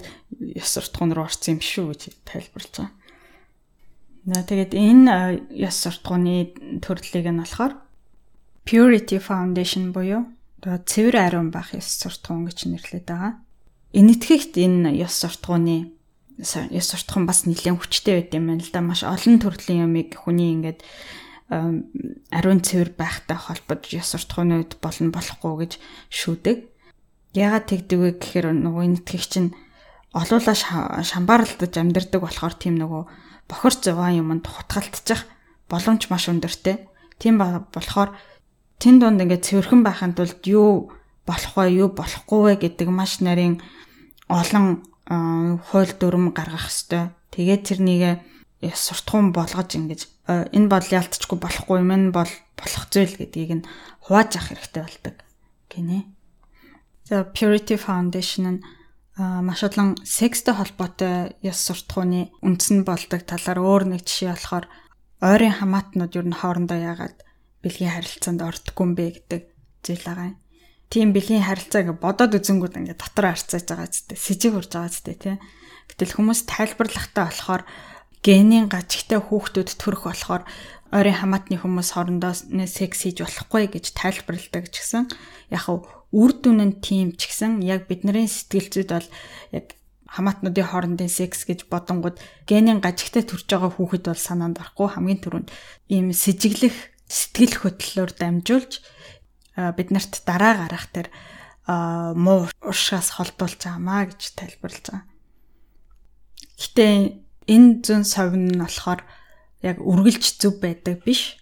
ёс суртахуун руу орсон юм шүү гэж тайлбарлаж байгаа. За тэгээд энэ ёс суртахууны төрлийг нь болохоор Purity Foundation буюу цэвэр ариун байх ёс суртахуун гэж нэрлэдэг байгаа. Энэтхэгт энэ ёс суртахууны ёс суртахуун бас нэлээд хүчтэй байт юм байна л да. Маш олон төрлийн юмыг хүний ингээд ариун цэвэр байхтай холбож ёс суртахууны үед болно болохгүй гэж шүүдэг. Яагаад тэгдэг вэ гэхээр нөгөө энэтхэг чинь олуула шамбаарлаж амьдардаг болохоор тийм нөгөө бохор зовоон юмд хутгалтчих боломж маш өндөртэй. Тийм болохоор тэн донд ингээд цэвэрхэн байхын тулд юу болох вэ, юу болохгүй вэ гэдэг маш нарийн олон хууль дүрм гаргах хэвээр. Тэгээд тэрнийг яс суртахуун болгож ингэж энэ бол ялтчгүй болохгүй юм энэ бол болох зүйл гэдгийг нь хувааж авах хэрэгтэй болдог гинэ. За Purity Foundation нь маш олон секстэй холбоотой яс суртахууны үндсэн болдог талаар өөр нэг жишээ болохоор ойрын хамаатнууд юу н хоорондоо яагаад бэлгийн харилцаанд ордггүй юм бэ гэдэг зүйл байгаа юм. Тийм бэлгийн харилцаа ингээ бодоод үзэнгүүд ингээ дотор харцааж байгаа ч гэдэг сэжиг урж байгаа ч гэдэг тийм. Гэтэл хүмүүс тайлбарлахтаа болохоор генийн гажигтай хүүхдүүд төрөх болохоор ойрын хамаатны хүмүүс хоорондоо секс хийж болохгүй гэж тайлбарладаг ч гэсэн яг үр дүн нь тийм ч гэсэн яг бидний сэтгэл зүйд бол яг хамаатнуудын хоорондын секс гэж бодонгууд генийн гажигтай төрж байгаа хүүхэд бол санаанд орохгүй хамгийн түрүүнд ийм сэжиглэх сэтгэл хөдлөлөөр дамжуулж бид нарт дараа гарах тэр муу уршаас холдуулж байгаамаа гэж тайлбарлаж байгаа. Гэтэ энэ зүүн совин нь болохоор яг үргэлж зөв байдаг биш.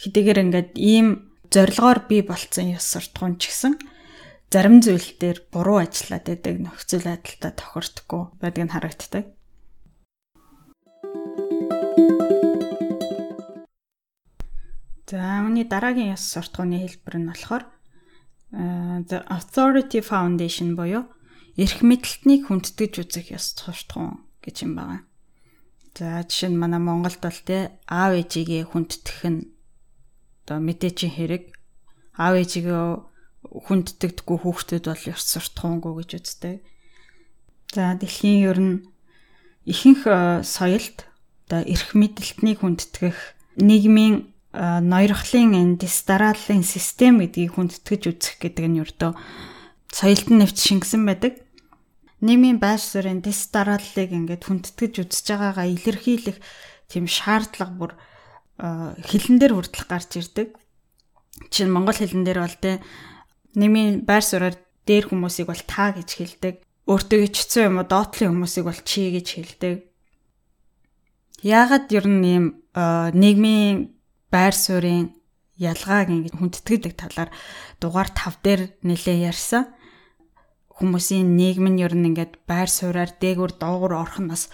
Хэдийгээр ингээд ийм зорилгоор бий болцсон ёс суртахуун ч гэсэн зарим зүйл дээр буруу ажиллаад байдаг нөхцөл байдалтай тохирдохгүй байдгийг нь харагддаг. За үүний дараагийн ёс суртахууны хэлбэр нь болохоор the authority foundation буюу эрх мэдэлтнийг хүндэтгэж үзэх ёс суртахуун гэж юм байна. За жишээ нь манай Монголд бол те аав ээжигээ хүндэтгэх нь одоо мэдээчийн хэрэг аав ээжигээ хүнддэгдэггүй хүүхдүүд бол ёс суртахуунгүй гэж үздэг. За дэлхийн ер нь ихэнх э, соёлд одоо эрх мэдэлтнийг хүндэтгэх нийгмийн э, ноёрхлын энэ дистаралын систем гэдгийг хүндэтгэж үзэх гэдэг нь ердөө соёлд нь нэвч шингэсэн байдаг нийгмийн байр суурийн дэс дарааллыг ингээд хүндэтгэж үзэж байгаагаа илэрхийлэх тийм шаардлага бүр хэлэн дээр хүртэл гарч ирдэг. Чинь монгол хэлэн дээр бол тэ нийгмийн байр суурьаар дээр хүмүүсийг бол та гэж хэлдэг. Өөртөө ичсэн юм уу доотлын хүмүүсийг бол чи гэж хэлдэг. Яагаад ер нь ийм нийгмийн байр суурийн ялгааг ингээд хүндэтгэлдэг талаар дугаар 5 дээр нэлээ ярьсан хүмүүсийн нийгэм нь ер нь ингээд байр сууриаар дээгүр доогуур орох нь бас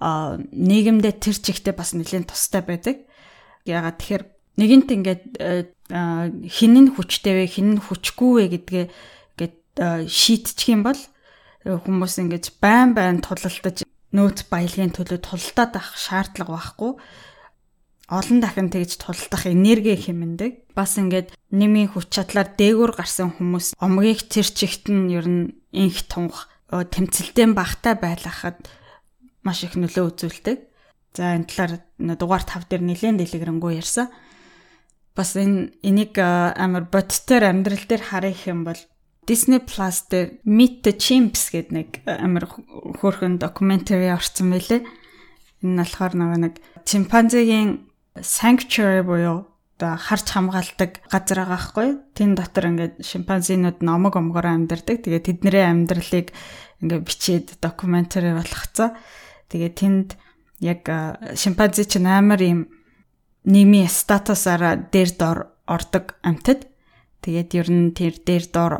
нийгэмдээ тэр чигтээ бас нэлээд тустай байдаг. Ягаад тэгэхээр нэгэнт ингээд хин нь хүчтэй вэ, хин нь хүчгүй вэ гэдгээ ингээд шийтчих юм бол хүмүүс ингээд байн байн тулалдаж нөөц баялагын төлөө тулалдаад авах шаардлага байхгүй олон дахин тэгж тулдах энерги хэмндэг. Бас ингээд нэмийн хүч чадлаар дээгүүр гарсан хүмүүс омгийг тэр чигт нь ер нь инх тунгах тэмцэлтэй багтай байлгахад маш их нөлөө үзүүлдэг. За энэ талаар дугаар 5 дээр нэлээд дэлгэрэнгүй ярьсан. Бас энэ энийг амар бодтоор амьдрал дээр харах юм бол Disney Plus дээр Meet the Chimps гэдэг нэг амар хөөрхөн докюментари орсон байлээ. Энэ нь болохоор нэг чимпанзегийн sanctuary буюу одоо харж хамгаалдаг газар байгаа хгүй. Тэн дотор ингээд шимпанзинууд номог омгоор амьдардаг. Тэгээ тэдний амьдралыг ингээд бичээд докюментари болгоцоо. Тэгээ тэнд яг шимпанзи ч амар юм нийгмийн статусаараа дээр дор ордог амьтад. Тэгээд ер нь тэр дээр дор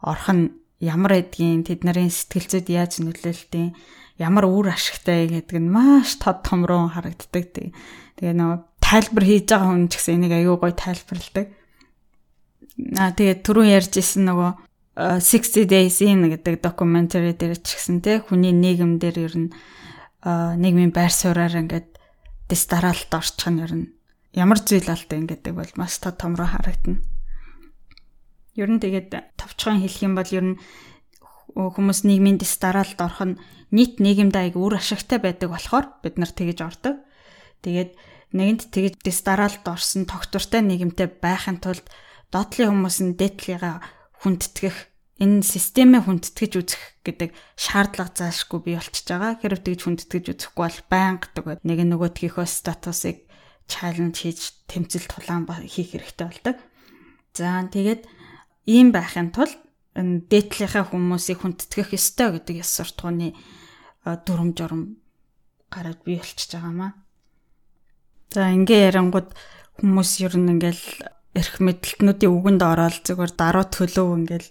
орох нь ямар эдгийн тэд нарын сэтгэл зүйд яаж нөлөөлтیں ямар үр ашигтай гэдэг нь маш тод томроо харагддаг. Тэгээ нөгөө тайлбар хийж байгаа хүн ч гэсэн энийг аюу гой тайлбарладаг. Аа тэгээд түрүүн ярьж исэн нөгөө 60 Days in гэдэг докюментари дээр ч гэсэн те хүний нийгэм дээр ер нь нийгмийн байр сууриаар ингээд дэс дараалт орчих нь ер нь ямар зүйл алтай ингэдэг бол маш тод томроо харагдана. Ер нь тэгээд товчхон хэлэх юм бол ер нь хүмүүс нийгмийн дэс дараалт орох нь нийт нийгэмд аяг үр ашигтай байдаг болохоор бид нар тэгэж ордог. Тэгээд нэгэнт тэгж дистаралд орсон тогтвортой нийгэмтэй байхын тулд доотлын хүмүүс нь дээдлийгээ хүндэтгэх энэ системээ хүндэтгэж үзэх гэдэг шаардлага заашгүй бий болчихж байгаа. Хэрвээ тэгж хүндэтгэж үзэхгүй бол байнга тэгээд нэг нөгөөдгийнхөө статусыг чаленж хийж тэмцэл тулаан хийх хэрэгтэй болдог. За тэгээд ийм байхын тулд дээдлийнхаа хүмүүсийг хүндэтгэх ёстой гэдэг ёс суртахууны дүрм журм гараад бий болчихж байгаамаа. За ингээ ярангууд хүмүүс ер нь ингээл эрх мэдэлтнүүдийн үгэнд ороод зүгээр даруй төлөв ингээл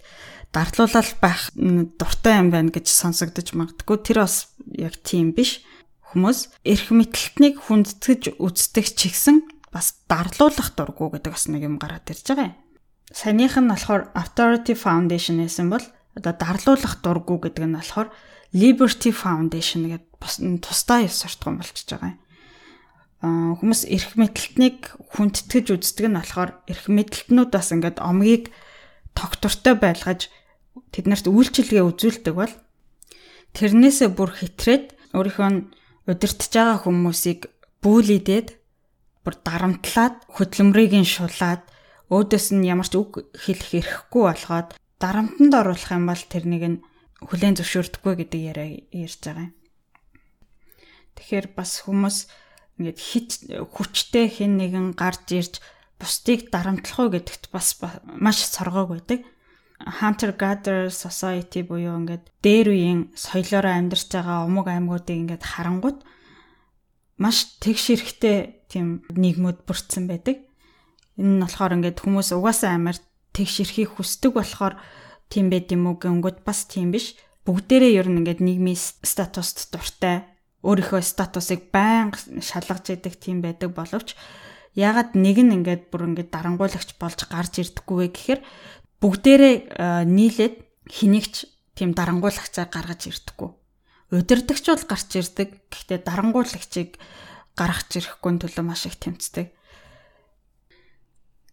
дартлуулал байх дуртай юм байна гэж сонсогдож магадгүй. Тэр бас яг тийм биш. Хүмүүс эрх мэдэлтнийг хүндэтгэж үздэг ч ихсэн бас дарлуулах дурггүй гэдэг бас нэг юм гараад ирж байгаа юм. Саяных нь болохоор Authority Foundation гэсэн бол одоо дарлуулах дурггүй гэдэг нь болохоор Liberty Foundation гэдэг бас тусдаа ёс суртахуун болчихж байгаа юм хүмүүс эрх мэдэлтнийг хүндэтгэж үздэг нь болохоор эрх мэдэлтнүүд бас ингээд омгийг тогтвортой байлгаж тэднэрт үйлчилгээ үзүүлдэг бол тэрнээсээ бүр хитрээд өөрийнхөө удирдах байгаа хүмүүсийг бүүлидээд бүр дарамтлаад хөдөлмөрийг нь шулаад өөдөөс нь ямар ч үг хэлэх эрхгүй болгоод дарамтанд оруулах юм бол тэрнийг нь хүлээн зөвшөөрдөггүй гэдэг яриа ярьж байгаа юм. Тэгэхээр бас хүмүүс ингээд хит хүчтэй хэн нэгэн гарч ирж бусдыг дарамтлах уу гэдэгт бас маш соргоог байдаг. Hunter Gatherer Society буюу ингээд дээр үеийн соёлоороо амьдарч байгаа умаг аймагуудыг ингээд харангууд маш тэгш эрэхтэй тийм нийгмүүд бүрдсэн байдаг. Энэ нь болохоор ингээд хүмүүс угаасаа амар тэгш эрхийг хүсдэг болохоор тийм байд юм уу гэнгүүт бас тийм биш. Бүгдээрээ ер нь ингээд нийгмийн статуст дуртай өөрийнхөө статусыг байнга шалгаж идэг тийм байдаг боловч ягаад нэг нь ингээд бүр ингээд дарангуйлагч болж гарч ирдэггүй вэ гэхээр бүгдээрээ нийлээд хэнийгч тийм дарангуйлагчаа гаргаж ирдэггүй удирдахч бол гарч ирдэг. Гэхдээ дарангуулагчийг гаргаж ирэхгүй төлөө маш их тэмцдэг.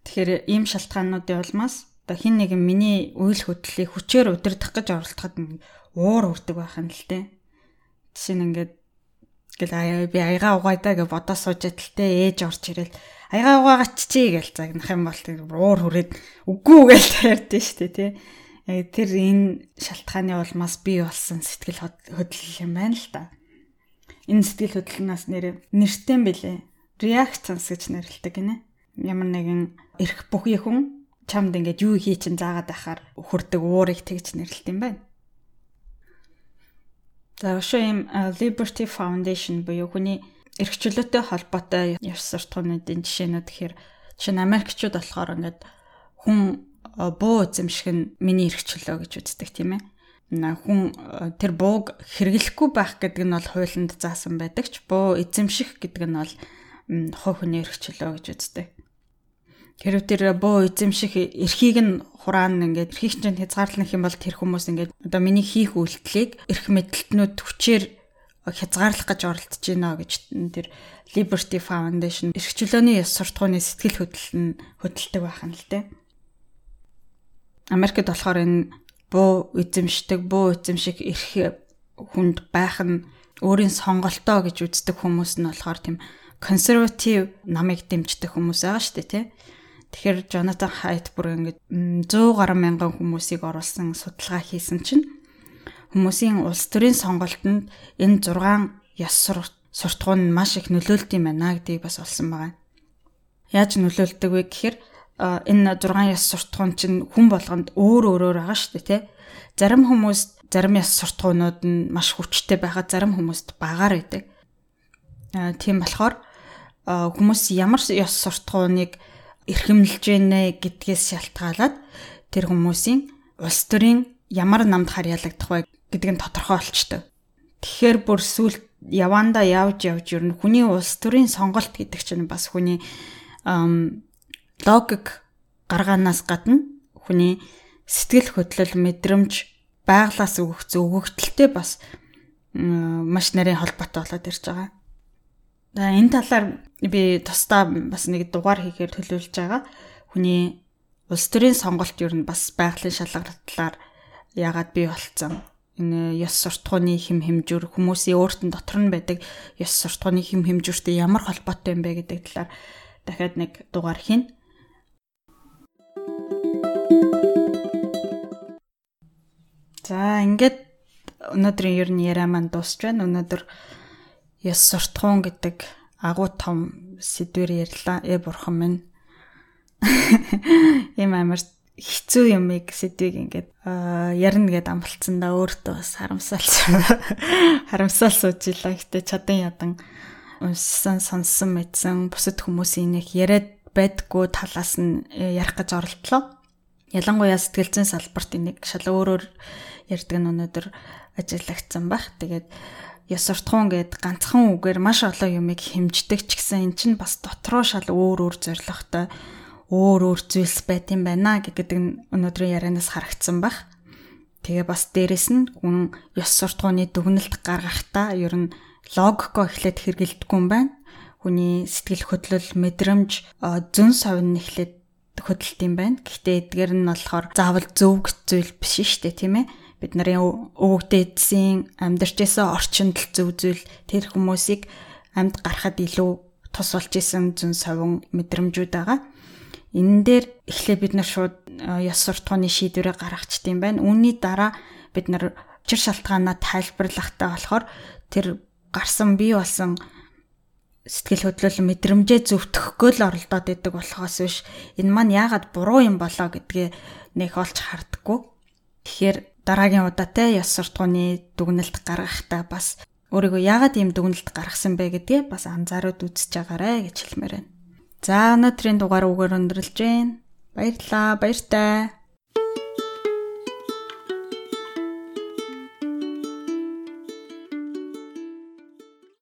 Тэгэхээр ийм шалтгаануудын улмаас одоо хин нэгэн миний үйл хөдлөлийг хүчээр удирдах гэж оролдоход уур үрдэг байх юм л дээ. Жишээ нь ингээд гэл би аяга угаадаа гэж бодож сууж идэлтэй ээж орж ирэл аяга угаагач чи гэж загнах юм бол тэр уур хүрээд үгүй гэж ярьдэн штэ. Яг тэр энэ шалтгааны улмаас бий болсон сэтгэл хөдлөл юм байна л да. Энэ сэтгэл хөдлөлнөөс нэр нэртэй бэлээ. Reactance гэж нэрлэдэг гинэ. Ямар нэгэн эрх бүхий хүн чамд ингээд юу хий чин заагаад байхаар хөрдөг уурыг тэгж нэрлэлт юм байна. За өшөө юм Liberty Foundation буюу хүний эрх чөлөөтэй холбоотой ёс суртахуунуудын жишээнүүд гэхээр жишээ нь Америкчууд болохоор ингээд хүн буу эзэмших нь миний эрхчлөө гэж үздэг тийм ээ. Хүн тэр бууг хэрэглэхгүй байх гэдэг нь бол хуулинд заасан байдаг ч буу эзэмших гэдэг нь бол хувь хүний эрхчлөө гэж үздэг. Хэрвээ тэр буу эзэмших эрхийг нь хураан ингээд эрхийг чинь хязгаарлах юм бол тэр хүмүүс ингээд одоо миний хийх үйлдэлийг эрх мэдлэлтнүүд хүчээр хязгаарлах гэж оролдож байна гэж тэр Liberty Foundation эрхчлөөний ёс суртахууны сэтгэл хөдлөл нь хөдөлдөг байх нь л дээ. Америкт болохоор энэ буу эзэмшдэг, буу эзэмших эрх хүнд байх нь өөрийн сонголтоо гэж үздэг хүмүүс нь болохоор тийм консерватив намыг дэмждэг хүмүүс байгаа шүү дээ, тий. Тэгэхээр Jonathan Haidt бүр ингээд 100 гаруй мянган хүмүүсийг оруулсан судалгаа хийсэн чинь хүмүүсийн улс төрийн сонголтонд энэ 6 ёс суртахуун нь маш их нөлөөлт юм байна гэдгийг бас олсон байгаа. Яаж нөлөөлдөг вэ гэхээр энэ 6 яс суртахуун чинь хүн болгонд өөр өөрөөр байгаа шүү дээ тий. Зарим хүмүүс зарим яс суртахуунууд нь маш хүчтэй байхад зарим хүмүүст багаар байдаг. Тийм болохоор хүмүүс ямар яс суртахууныг эрхэмлэж гинэ гэдгээс шалтгаалаад тэр хүмүүсийн улс төрийн ямар намд харьяалагдах вэ гэдэг нь тодорхой болчтой. Тэгэхээр бүр сүлд яванда явж явж ер нь хүний улс төрийн сонголт гэдэг чинь бас хүний логик гаргаанаас гадна хүний сэтгэл хөдлөл мэдрэмж байглаас өгөх зөвгөгдөлтэй бас маш нарийн холбоотой болоод ирж байгаа. Энэ талаар би тусдаа бас нэг дугаар хийхээр төлөвлөж байгаа. Хүний улс төрийн сонголт юу нь бас байгалийн шалгалтаар яагаад бий болцсон. Энэ ёс суртахууны хэм хэмжүүр хүмүүсийн өөртөө дотор нь байдаг ёс суртахууны хэм хэмжүүртэй ямар холбоотой юм бэ гэдэг талаар дахиад нэг дугаар хийн. За ингээд өнөөдрийн ер нь яриа маань дуусч байна. Өнөөдөр яс суртахуун гэдэг агуу том сэдвэр ярьлаа. Э бурхан минь. Ийм амар хэцүү юмыг сэдвийг ингээд ярина гэд амлцсан да өөртөө бас харамсал харамсал сууж илаа. Гэтэ чадан ядан унссан сонссон мэдсэн бусад хүмүүсийн нэг яриад байдггүй талаас нь э, ярих гэж оролдлоо. Ялангуяа сэтгэл зүйн салбарт энийг шал өөрөөр ярьдаг нь өнөөдөр ажиллагдсан баг. Тэгээд ёс суртахуун гэд ганцхан үгээр маш олон юмыг хэмждэг ч гэсэн эн чинь бас дотроо шал өөр өөр зорилготой өөр өөр зүйлс байт юм байна гэдэг нь өнөөдрийн ярианаас харагдсан баг. Тэгээ бас дээрэс нь хүн ёс суртахууны дүгнэлт гаргахдаа ер нь логико эхлээд хэрэгэлдэггүй юм байна. Хүний сэтгэл хөдлөл, мэдрэмж, зөн совин эхлээд хөдөлт юм байна. Гэхдээ эдгээр нь болохоор заавал зөв зүйл биш шүү дээ, тийм ээ. Бид нарын өвгдээдсэн амьдарч исэн орчинд л зөв зүйл тэр хүмүүсийг амьд гарахад илүү тус болж исэн зүн совин мэдрэмжүүд байгаа. Энэ дээр эхлээ бид нар шууд ёс суртахууны шийдвэрээ гаргачихд юм байна. Үүний дараа бид нар учир шалтгаанаа тайлбарлахтаа болохоор тэр гарсан бий болсон сэтгэл хөдлөл мэдрэмжээ зөвтгөхгүй л оролдоод идэг болохоос биш энэ маань яагаад буруу юм болоо гэдгээ нэг олж хардггүй. Тэгэхээр дараагийн удаатай ёс суртахууны дүгнэлт гаргахтаа бас өөрийгөө яагаад ийм дүгнэлт гаргасан бэ гэдгээ бас анзаараад үзэж байгаарэ гэж хэлмээр байна. За өнөөдрийн дугаар үгээр өндөрлж гээ. Баярлалаа. Баяртай.